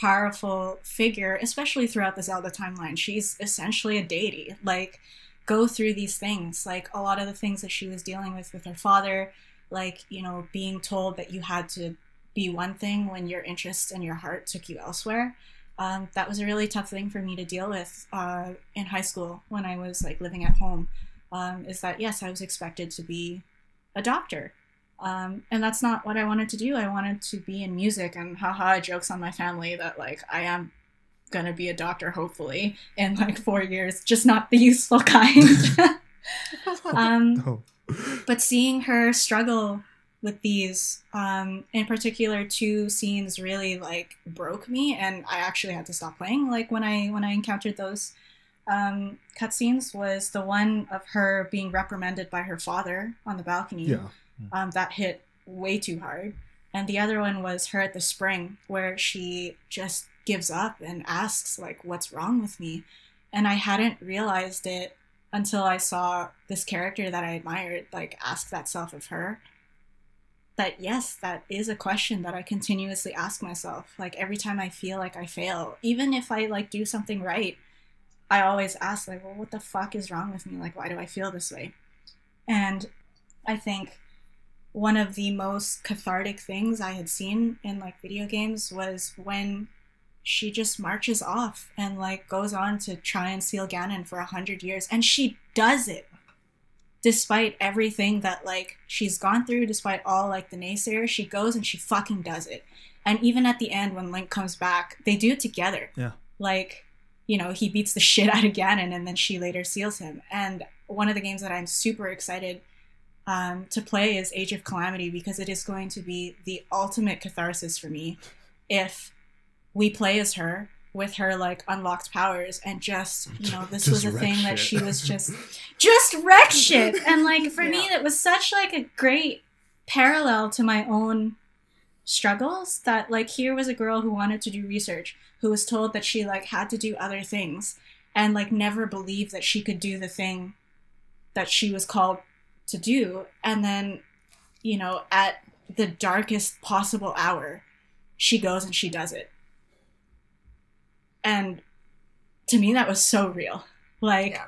powerful figure, especially throughout the Zelda timeline, she's essentially a deity. Like, go through these things. Like, a lot of the things that she was dealing with with her father, like, you know, being told that you had to be one thing when your interest and your heart took you elsewhere. Um, that was a really tough thing for me to deal with uh, in high school when I was like living at home um, is that yes, I was expected to be a doctor. Um, and that's not what I wanted to do. I wanted to be in music, and haha, jokes on my family that like I am gonna be a doctor hopefully in like four years, just not the useful (laughs) kind. (laughs) um, No. but seeing her struggle with these um in particular two scenes really like broke me and i actually had to stop playing like when i when i encountered those um cutscenes was the one of her being reprimanded by her father on the balcony Yeah. um, that hit way too hard. And the other one was her at the spring, where she just gives up and asks, like, what's wrong with me? And I hadn't realized it until I saw this character that I admired, like, ask that self of her. That, yes, that is a question that I continuously ask myself. Like, every time I feel like I fail, even if I, like, do something right, I always ask, like, well, what the fuck is wrong with me? Like, why do I feel this way? And I think one of the most cathartic things I had seen in like video games was when she just marches off and like goes on to try and seal Ganon for a hundred years, and she does it despite everything that like she's gone through, despite all like the naysayers. She goes and she fucking does it, and even at the end when Link comes back, they do it together. Yeah. Like, you know, he beats the (laughs) shit out of Ganon, and then she later seals him. And one of the games that I'm super excited um, to play is Age of Calamity because it is going to be the ultimate catharsis for me if we play as her with her like unlocked powers and just you know this Just was a wreck thing that she was just just wreck shit. And like for me Yeah. it was such like a great parallel to my own struggles that like here was a girl who wanted to do research who was told that she like had to do other things and like never believed that she could do the thing that she was called to do. And then you know at the darkest possible hour she goes and she does it and to me that was so real like Yeah.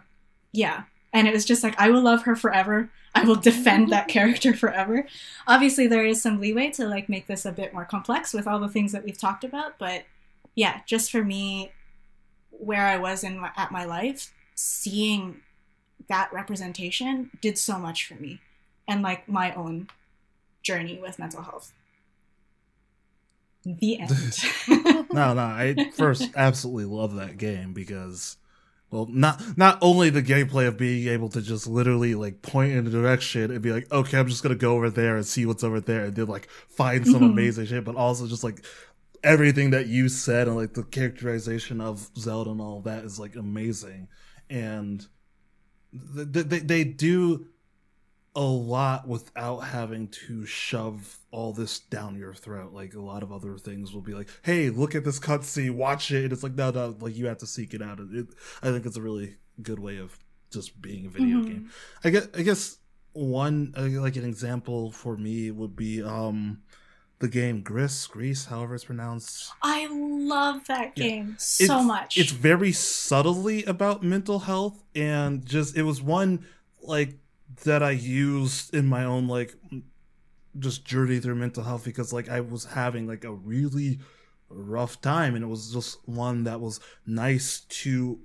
yeah and it was just like i will love her forever i will defend that (laughs) character forever obviously there is some leeway to like make this a bit more complex with all the things that we've talked about but yeah just for me where i was in my, at my life seeing that representation did so much for me and like my own journey with mental health. The (laughs) end. no, no. I first absolutely love that game because, well, not not only the gameplay of being able to just literally like point in a direction and be like, okay, I'm just gonna go over there and see what's over there, and then like find some Mhm. amazing shit, but also just like everything that you said and like the characterization of Zelda and all that is like amazing, and th- th- they they do a lot without having to shove all this down your throat. Like a lot of other things will be like, "Hey, look at this cutscene, watch it." And it's like, no, no, like you have to seek it out. It, I think it's a really good way of just being a video Mhm. game. I guess, I guess one uh, like an example for me would be um the game Gris, Grease, however it's pronounced. I love that Yeah. game so It's- much. It's very subtly about mental health and just it was one like that I used in my own like just journey through mental health because like I was having like a really rough time and it was just one that was nice to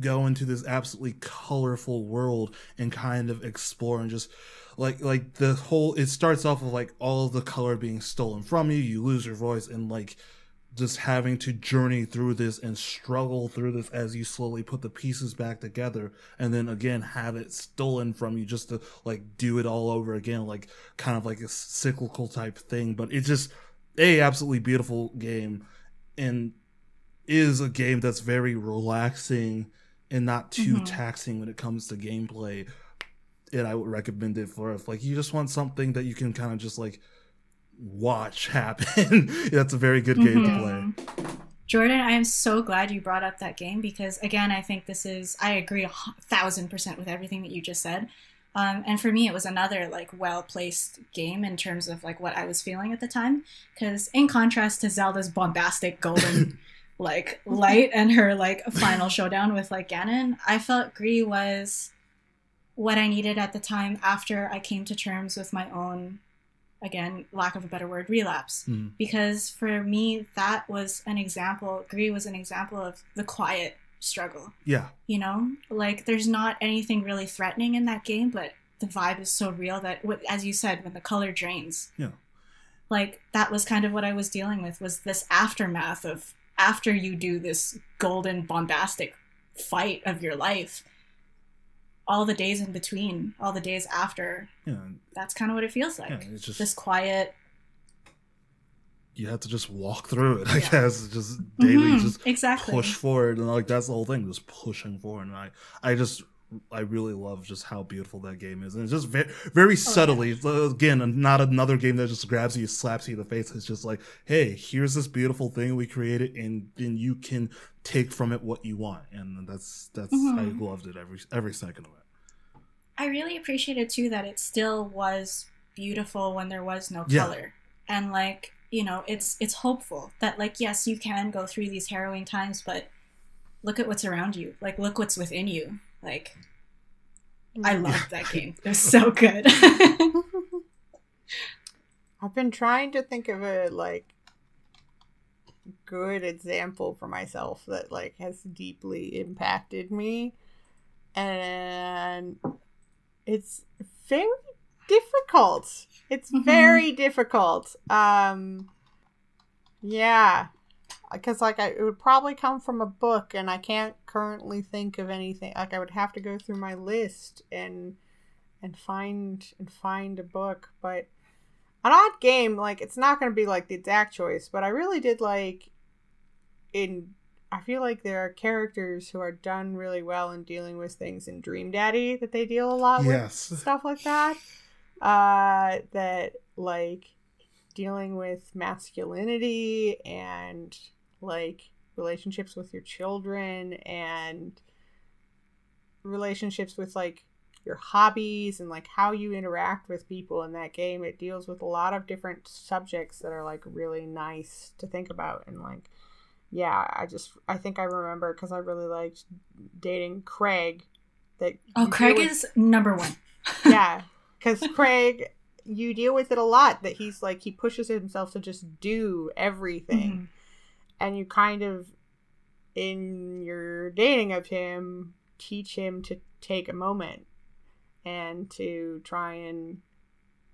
go into this absolutely colorful world and kind of explore and just like like the whole it starts off with like all the color being stolen from you you lose your voice and like just having to journey through this and struggle through this as you slowly put the pieces back together and then again have it stolen from you just to like do it all over again like kind of like a cyclical type thing but it's just a absolutely beautiful game and is a game that's very relaxing and not too Mhm. taxing when it comes to gameplay and i would recommend it for if like you just want something that you can kind of just like watch (laughs) happen that's a very good game to Mhm. play Jordan, I am so glad you brought up that game because, again, I think this is, I agree a thousand percent with everything that you just said. Um, and for me, it was another like well placed game in terms of like what I was feeling at the time. Because in contrast to Zelda's bombastic golden (laughs) like light and her like final showdown with like Ganon, I felt Gris was what I needed at the time after I came to terms with my own, again, lack of a better word, relapse Hmm. because for me that was an example Gris was an example of the quiet struggle yeah you know like there's not anything really threatening in that game but the vibe is so real that as you said when the color drains Yeah. like that was kind of what i was dealing with was this aftermath of after you do this golden bombastic fight of your life all the days in between all the days after. Yeah, that's kind of what it feels like. Yeah it's just this quiet you have to just walk through it i Yeah. guess. Just daily Mhm, just exactly. push forward and like that's the whole thing just pushing forward. And i i just i really love just how beautiful that game is and it's just very very subtly It's, uh, again not another game that just grabs you slaps you in the face it's just like hey here's this beautiful thing we created and then you can take from it what you want and that's that's Mhm. i loved it every every second of it I really appreciated too that it still was beautiful when there was no Yeah. color. And like, you know, it's it's hopeful that like yes, you can go through these harrowing times, but look at what's around you. Like look what's within you. Like I loved that game. (laughs) It was so good. (laughs) I've been trying to think of a like good example for myself that like has deeply impacted me and it's very difficult. It's Mhm. very difficult. Um yeah. Cuz like I, it would probably come from a book and I can't currently think of anything. Like I would have to go through my list and and find and find a book, but an odd game like it's not going to be like the exact choice but i really did like in i feel like there are characters who are done really well in dealing with things in dream daddy that they deal a lot Yes. with stuff like that uh that like dealing with masculinity and like relationships with your children and relationships with like your hobbies and like how you interact with people in that game it deals with a lot of different subjects that are like really nice to think about and like yeah i just i think i remember because i really liked dating craig that oh, Craig with- is number one. (laughs) yeah (laughs) because craig you deal with it a lot that he's like he pushes himself to just do everything Mhm. And you kind of in your dating of him teach him to take a moment and to try and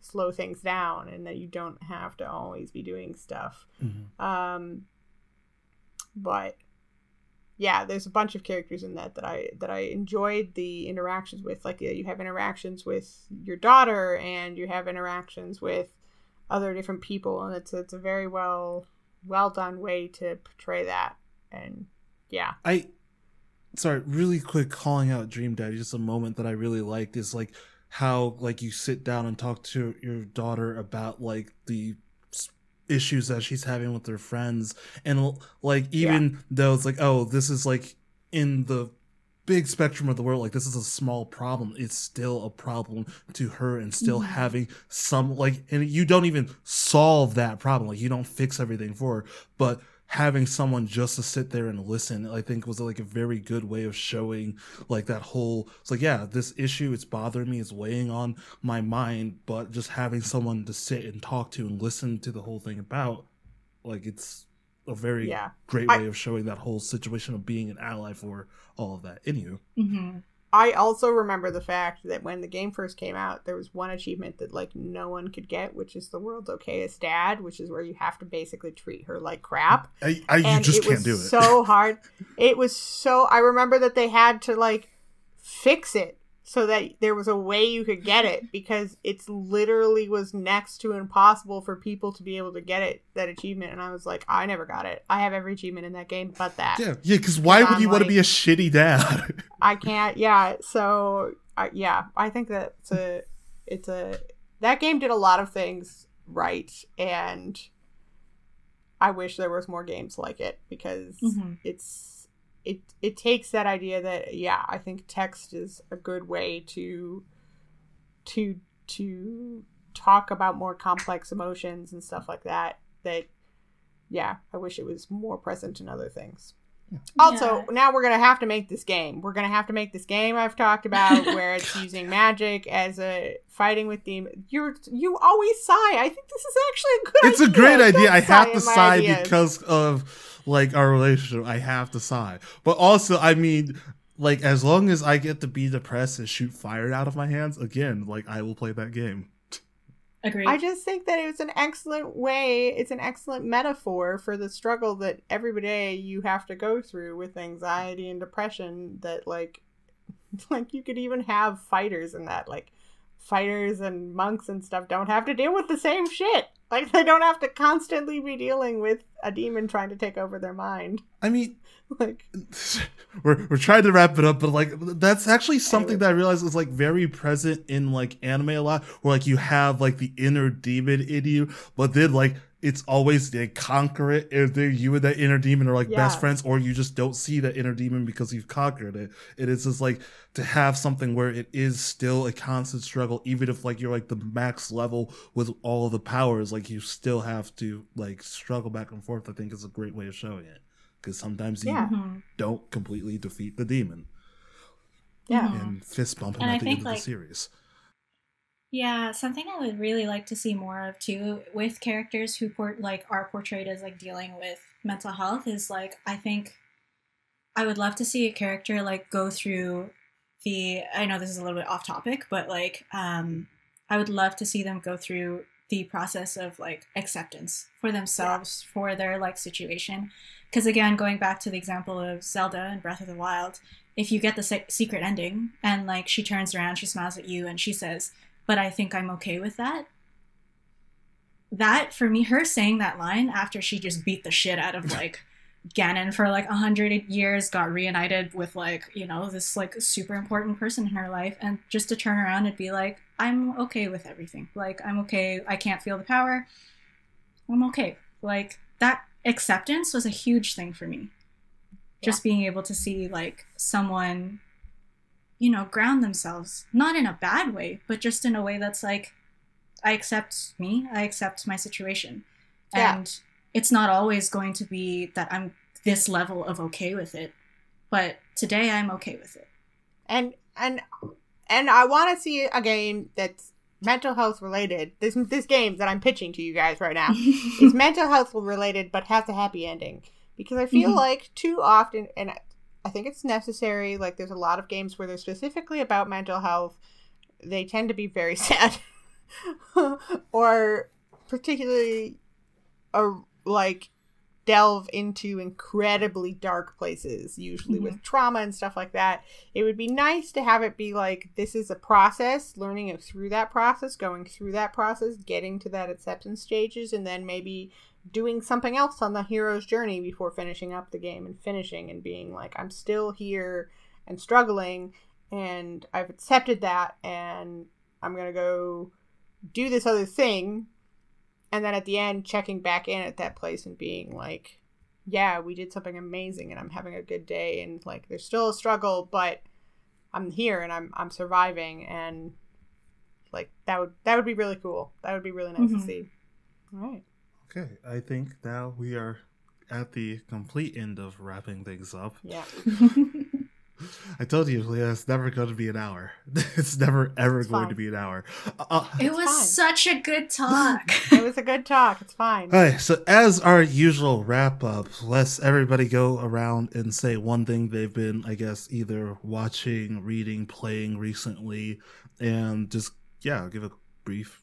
slow things down and that you don't have to always be doing stuff. Mhm. Um, but yeah, there's a bunch of characters in that that I that I enjoyed the interactions with. Like you have interactions with your daughter, and you have interactions with other different people, and it's it's a very well well done way to portray that. And yeah, I sorry, really quick calling out Dream Daddy. Just a moment that I really liked is like how like you sit down and talk to your daughter about like the issues that she's having with her friends, and like even though it's like oh this is like in the big spectrum of the world like this is a small problem it's still a problem to her and still Mhm. having some like and you don't even solve that problem like you don't fix everything for her but having someone just to sit there and listen i think was like a very good way of showing like that whole it's like yeah this issue it's bothering me it's weighing on my mind but just having someone to sit and talk to and listen to the whole thing about like it's a very yeah. great I- way of showing that whole situation of being an ally for all of that anywho hmm I also remember the fact that when the game first came out, there was one achievement that like no one could get, which is the world's okayest dad, which is where you have to basically treat her like crap. I, I you and just can't do it. so hard. It was so. I remember that they had to like fix it so that there was a way you could get it because it's literally was next to impossible for people to be able to get it that achievement. And I was like, I never got it. I have every achievement in that game but that. yeah, yeah. Because why would I'm you want to be a shitty dad? (laughs) I can't. Yeah. So uh, yeah, I think that it's a it's a that game did a lot of things right, and I wish there was more games like it because Mhm. it's it it takes that idea that yeah, I think text is a good way to to to talk about more complex emotions and stuff like that. That yeah, I wish it was more present in other things. Also, Yeah. now we're gonna have to make this game. We're gonna have to make this game I've talked about, (laughs) where it's using magic as a fighting with demons. You're you always sigh. I think this is actually a good. it's a idea. great idea. I have to sigh ideas. because of like our relationship. I have to sigh, but also, I mean, like as long as I get to be depressed and shoot fire out of my hands again, like I will play that game. Agreed. I just think that it's an excellent way. It's an excellent metaphor for the struggle that every day you have to go through with anxiety and depression. That like, (laughs) like you could even have fighters in that. Like, fighters and monks and stuff don't have to deal with the same shit. Like they don't have to constantly be dealing with a demon trying to take over their mind. I mean, (laughs) Like, (laughs) we're we're trying to wrap it up, but like that's actually something that I realized is like very present in like anime a lot, where like you have like the inner demon in you, but then like it's always they conquer it, and then you and that inner demon are like best friends, or you just don't see that inner demon because you've conquered it. It is just like to have something where it is still a constant struggle, even if like you're like the max level with all of the powers, like you still have to like struggle back and forth. I think is a great way of showing it because sometimes you Yeah. Mhm. don't completely defeat the demon yeah, Mhm. and fist bump him And I at the think, end of like- the series. Yeah, something I would really like to see more of too with characters who port like are portrayed as like dealing with mental health is like I think I would love to see a character like go through the I know this is a little bit off topic, but like um I would love to see them go through the process of like acceptance for themselves for their like situation because again going back to the example of Zelda and Breath of the Wild if you get the se- secret ending and like she turns around she smiles at you and she says but I think I'm okay with that. That for me, her saying that line after she just beat the shit out of like Ganon for like a hundred years, got reunited with like you know this like super important person in her life, and just to turn around and be like, I'm okay with everything. Like I'm okay. I can't feel the power. I'm okay. Like that acceptance was a huge thing for me. Just being able to see like someone you know, ground themselves, not in a bad way, but just in a way that's like, I accept me, I accept my situation. Yeah. And it's not always going to be that I'm this level of okay with it, but today I'm okay with it. and and and I want to see a game that's mental health related. This this game that I'm pitching to you guys right now (laughs) is mental health related, but has a happy ending because I feel Mhm. like too often, and I- I think it's necessary. Like there's a lot of games where they're specifically about mental health. They tend to be very (laughs) sad. or particularly a like delve into incredibly dark places usually with mm-hmm. trauma and stuff like that. It would be nice to have it be like this is a process learning it through that process going through that process getting to that acceptance stages and then maybe doing something else on the hero's journey before finishing up the game and finishing and being like i'm still here and struggling and i've accepted that and i'm gonna go do this other thing and then at the end checking back in at that place and being like yeah we did something amazing and i'm having a good day and like there's still a struggle but i'm here and i'm i'm surviving. And like that would that would be really cool. That would be really nice Mhm. to see. All right Okay, I think now we are at the complete end of wrapping things up. yeah (laughs) I told you, Leah, it's never going to be an hour. (laughs) It's never ever It's going fine. to be an hour. Uh, it was fine. such a good (laughs) talk. it was a good talk it's fine All right. so as our usual wrap up, let's everybody go around and say one thing they've been, I guess, either watching, reading, playing recently, and just, yeah, give a brief,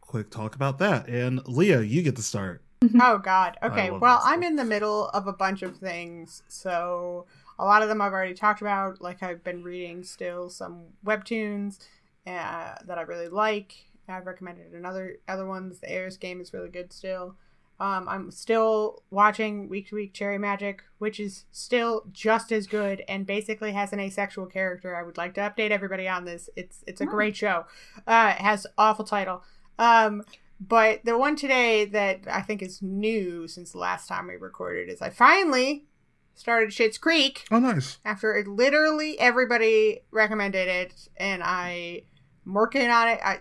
quick talk about that. And Leah, you get to start. Oh God. Okay. Well, I'm in the middle of a bunch of things, so a lot of them I've already talked about. Like I've been reading still some webtoons uh, that I really like. I've recommended another other ones. The Airs game is really good still. Um, I'm still watching week to week Cherry Magic, which is still just as good and basically has an asexual character. I would like to update everybody on this. It's it's a Oh. great show. Uh, it has awful title. Um, but the one today that I think is new since the last time we recorded is I finally started Schitt's Creek Oh, nice. after it, literally everybody recommended it, and I am working on it. I,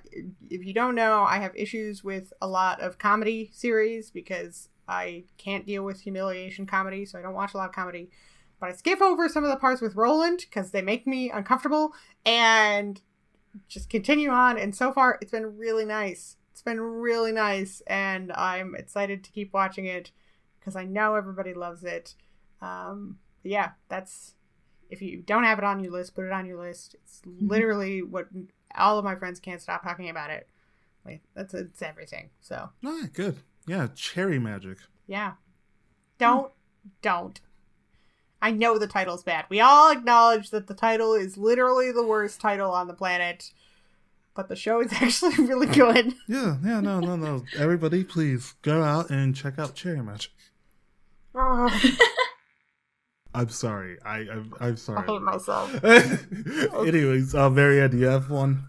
if you don't know, I have issues with a lot of comedy series because I can't deal with humiliation comedy, so I don't watch a lot of comedy. But I skip over some of the parts with Roland because they make me uncomfortable, and just continue on. And so far, it's been really nice. It's been really nice, and I'm excited to keep watching it because I know everybody loves it. Um, yeah, that's if you don't have it on your list, put it on your list. It's literally what all of my friends can't stop talking about it. Like that's it's everything. So Ah, good. Yeah, cherry magic. yeah, don't don't. I know the title's bad. We all acknowledge that the title is literally the worst title on the planet, but the show is (laughs) actually really good. (laughs) Yeah, yeah, no, no, no. Everybody, please go out and check out cherry magic. Ugh, (laughs) I'm sorry. I, I'm, I'm I sorry. hate myself. (laughs) Anyways, uh, Mariane, do you have one?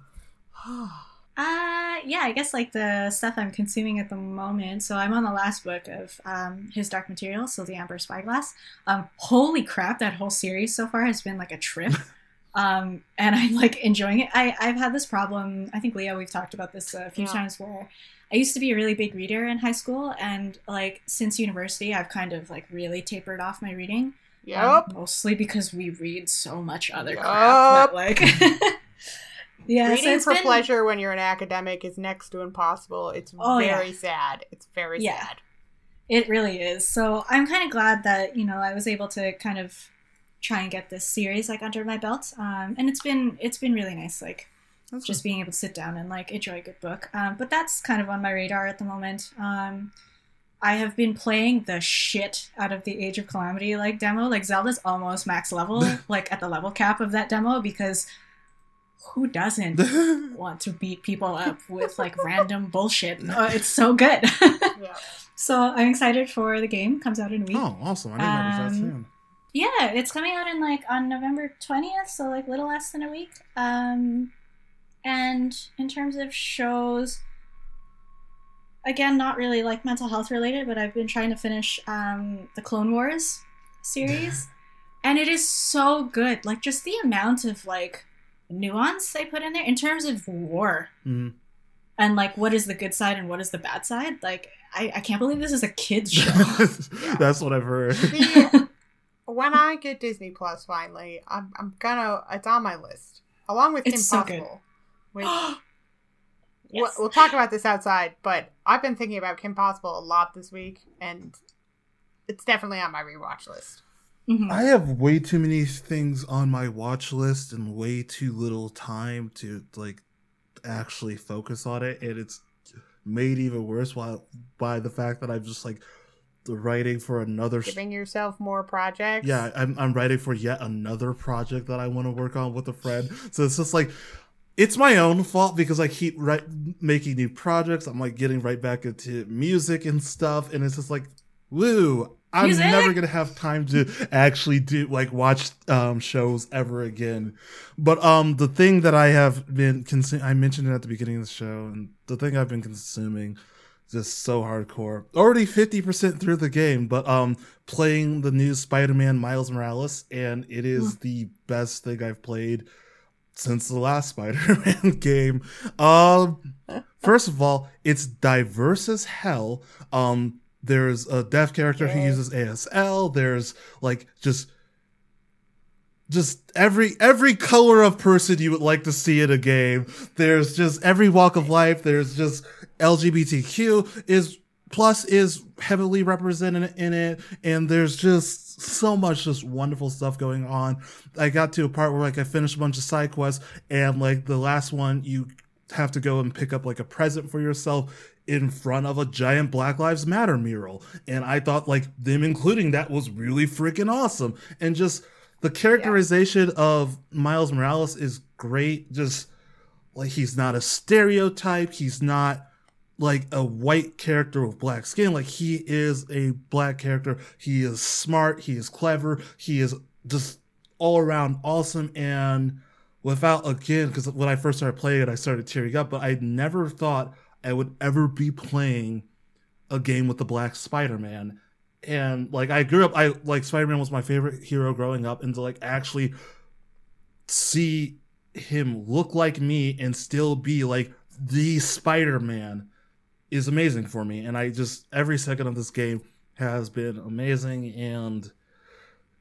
(sighs) Uh, yeah, I guess like the stuff I'm consuming at the moment. So I'm on the last book of um, his Dark Materials, so the Amber Spyglass. Um, holy crap, that whole series so far has been like a trip. (laughs) um, and I'm like enjoying it. I I've had this problem. I think Leah, we've talked about this a few Yeah. times where. I used to be a really big reader in high school, and like since university, I've kind of like really tapered off my reading. Yep. Um, mostly because we read so much other Yup. crap. That, like, (laughs) (laughs) yeah, so Reading it's for been- pleasure when you're an academic is next to impossible. It's Oh, yeah. very sad. It's very Yeah. sad. It really is. So I'm kind of glad that you know I was able to kind of try and get this series like under my belt, um, and it's been it's been really nice. Like That's just being able to sit down and like enjoy a good book. Um, but that's kind of on my radar at the moment. Um, I have been playing the shit out of the Age of Calamity like demo. Like Zelda's almost max level, (laughs) like at the level cap of that demo because who doesn't (laughs) want to beat people up with like random bullshit? (laughs) Uh, it's so good. Yeah. so I'm excited for the game. Comes out in a week. oh, awesome. I didn't know it was that Um, soon. Yeah, it's coming out in like on November 20th, so like little less than a week. Um and in terms of shows again, not really like mental health related, but I've been trying to finish um the Clone Wars series. (laughs) and it is so good. Like just the amount of like nuance they put in there in terms of war Mhm. and like what is the good side and what is the bad side. Like I, I can't believe this is a kids (laughs) show. That's what I've heard. The- (laughs) when I get Disney Plus finally, I'm, I'm gonna. It's on my list along with It's so Impossible. Which (gasps) (gasps) Yes. we'll, we'll talk about this outside, but I've been thinking about Kim Possible a lot this week, and it's definitely on my rewatch list. Mhm. I have way too many things on my watch list and way too little time to like actually focus on it, and it's made even worse while by the fact that I'm just like writing for another. sh- Giving yourself more projects. yeah, I'm I'm writing for yet another project that I want to work on with a friend. So it's just like it's my own fault because I keep making new projects. I'm like getting right back into music and stuff, and it's just like, woo! I'm Music? never gonna have time to actually do like watch um, shows ever again. But um, the thing that I have been consuming, I mentioned it at the beginning of the show, and the thing I've been consuming is just so hardcore. Already 50% through the game, but um playing the new Spider-Man Miles Morales and it is the best thing I've played since the last (laughs) Spider-Man game. Um first of all, it's diverse as hell. Um there's a deaf character who uses ASL. There's like just just every every color of person you would like to see in a game. There's just every walk of life. There's just LGBTQ is plus is heavily represented in it, and there's just so much just wonderful stuff going on. I got to a part where like I finished a bunch of side quests, and like the last one you have to go and pick up like a present for yourself in front of a giant Black Lives Matter mural. And I thought like them including that was really freaking awesome. And just the characterization of Miles Morales is great. Just like he's not a stereotype, he's not like a white character with black skin. Like he is a black character. He is smart, he is clever, he is just all around awesome. And without again because when i first started playing it i started tearing up but i never thought i would ever be playing a game with the black spider-man. And like i grew up i like spider-man was my favorite hero growing up and to like actually see him look like me and still be like the spider-man is amazing for me and i just every second of this game has been amazing and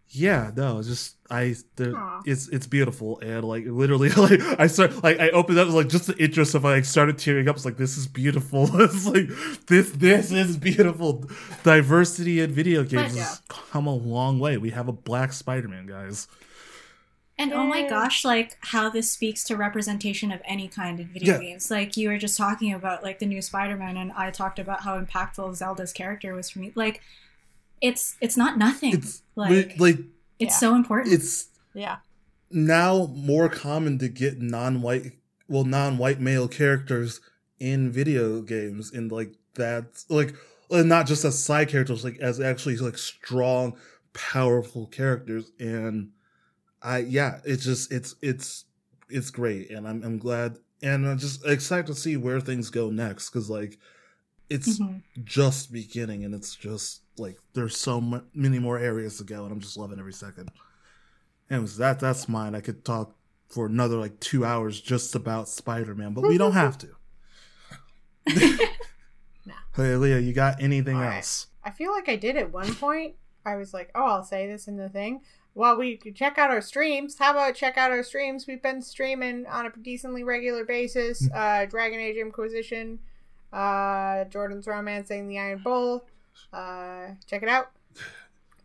yeah no just i there, it's it's beautiful and like literally (laughs) like i start like i opened up like just the interest of like started tearing up it's like this is beautiful (laughs) it's like this this is beautiful. Diversity in video games has come a long way. We have a black spider-man guys And oh my gosh, like how this speaks to representation of any kind in video Yeah. games. Like you were just talking about like the new Spider-Man and I talked about how impactful Zelda's character was for me. Like it's it's not nothing. it's like like, like it's Yeah. so important. it's Yeah. now more common to get non-white well non-white male characters in video games and like that's like not just as side characters like as actually like strong powerful characters and i yeah it's just it's it's it's great and i'm, I'm glad and i'm just excited to see where things go next because like it's Mhm. just beginning and it's just like there's so mu- many more areas to go and i'm just loving every second anyways that that's mine i could talk for another like two hours just about spider-man but we don't (laughs) have to (laughs) Nah. hey leah you got anything right. else I feel like I did at one point. I was like, oh, I'll say this in the thing. Well, we check out our streams. How about check out our streams? We've been streaming on a decently regular basis. Uh, Dragon Age Inquisition, uh, Jordan's Romancing the Iron Bull. Uh, check it out.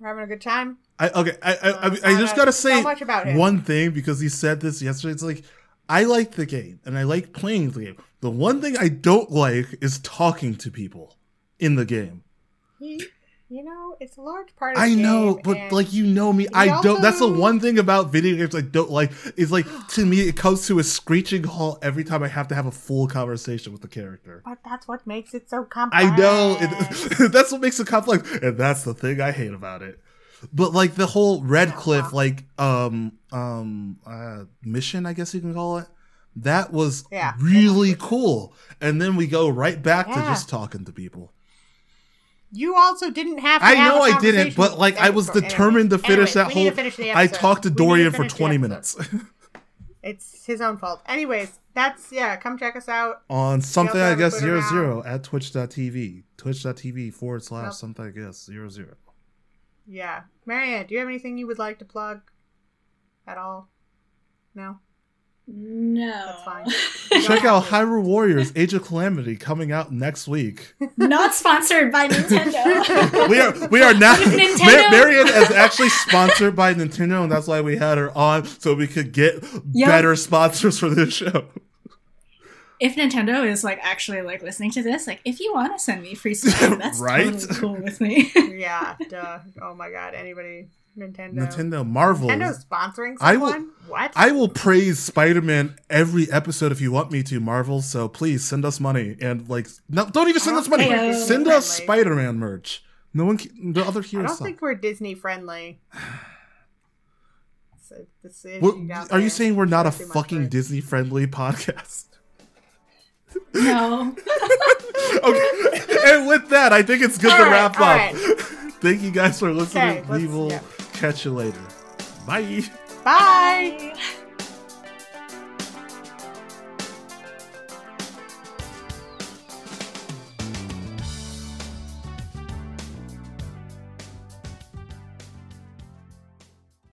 We're having a good time. i okay i i, I, Uh, I just gotta say so much about one thing because he said this yesterday it's like i like the game and i like playing the game the one thing i don't like is talking to people in the game you know, it's a large part of. I know, but like you know me, I also- don't. That's the one thing about video games I don't like. Is like to me, it comes to a screeching halt every time I have to have a full conversation with the character. But that's what makes it so complex. I know it, (laughs) that's what makes it complex, and that's the thing I hate about it. But like the whole Redcliffe, like um um uh, mission, I guess you can call it. That was Yeah. really cool, and then we go right back to just talking to people. You also didn't have. To I have know I didn't, but like I was Anyways, determined to finish anyways, that whole. finish I talked to We need to Dorian for 20 minutes (laughs) It's his own fault. Anyways, that's yeah. Come check us out. on something I guess zero zero at twitch.tv twitch.tv forward slash Yep. something I guess zero zero. Yeah, Mariane, do you have anything you would like to plug at all? No. No. That's fine. Check out Hyrule Warriors Age of Calamity coming out next week. Not sponsored by Nintendo. We are we are now If Nintendo- Mar- Mariane is actually sponsored by Nintendo and that's why we had her on so we could get Yep. better sponsors for this show. if Nintendo is like actually like listening to this, like if you want to send me free stuff, that's (laughs) Right? totally cool with me. yeah, duh. Oh my god, anybody Nintendo. Nintendo Marvel. Nintendo's sponsoring I will- someone? what? I will praise Spider-Man every episode if you want me to, Marvel. So please send us money and like, no, don't even send us don't money. Send Disney us friendly. Spider-Man merch. No one, can, the other heroes. I don't suck. think we're Disney friendly. It's a decision What- out are you saying we're not a fucking work. Disney-friendly podcast? no. (laughs) okay, and with that, I think it's good All to right, wrap all up. right. (laughs) Thank you guys for listening. Okay, let's- we will yeah. Catch you later. Bye. Bye. Bye.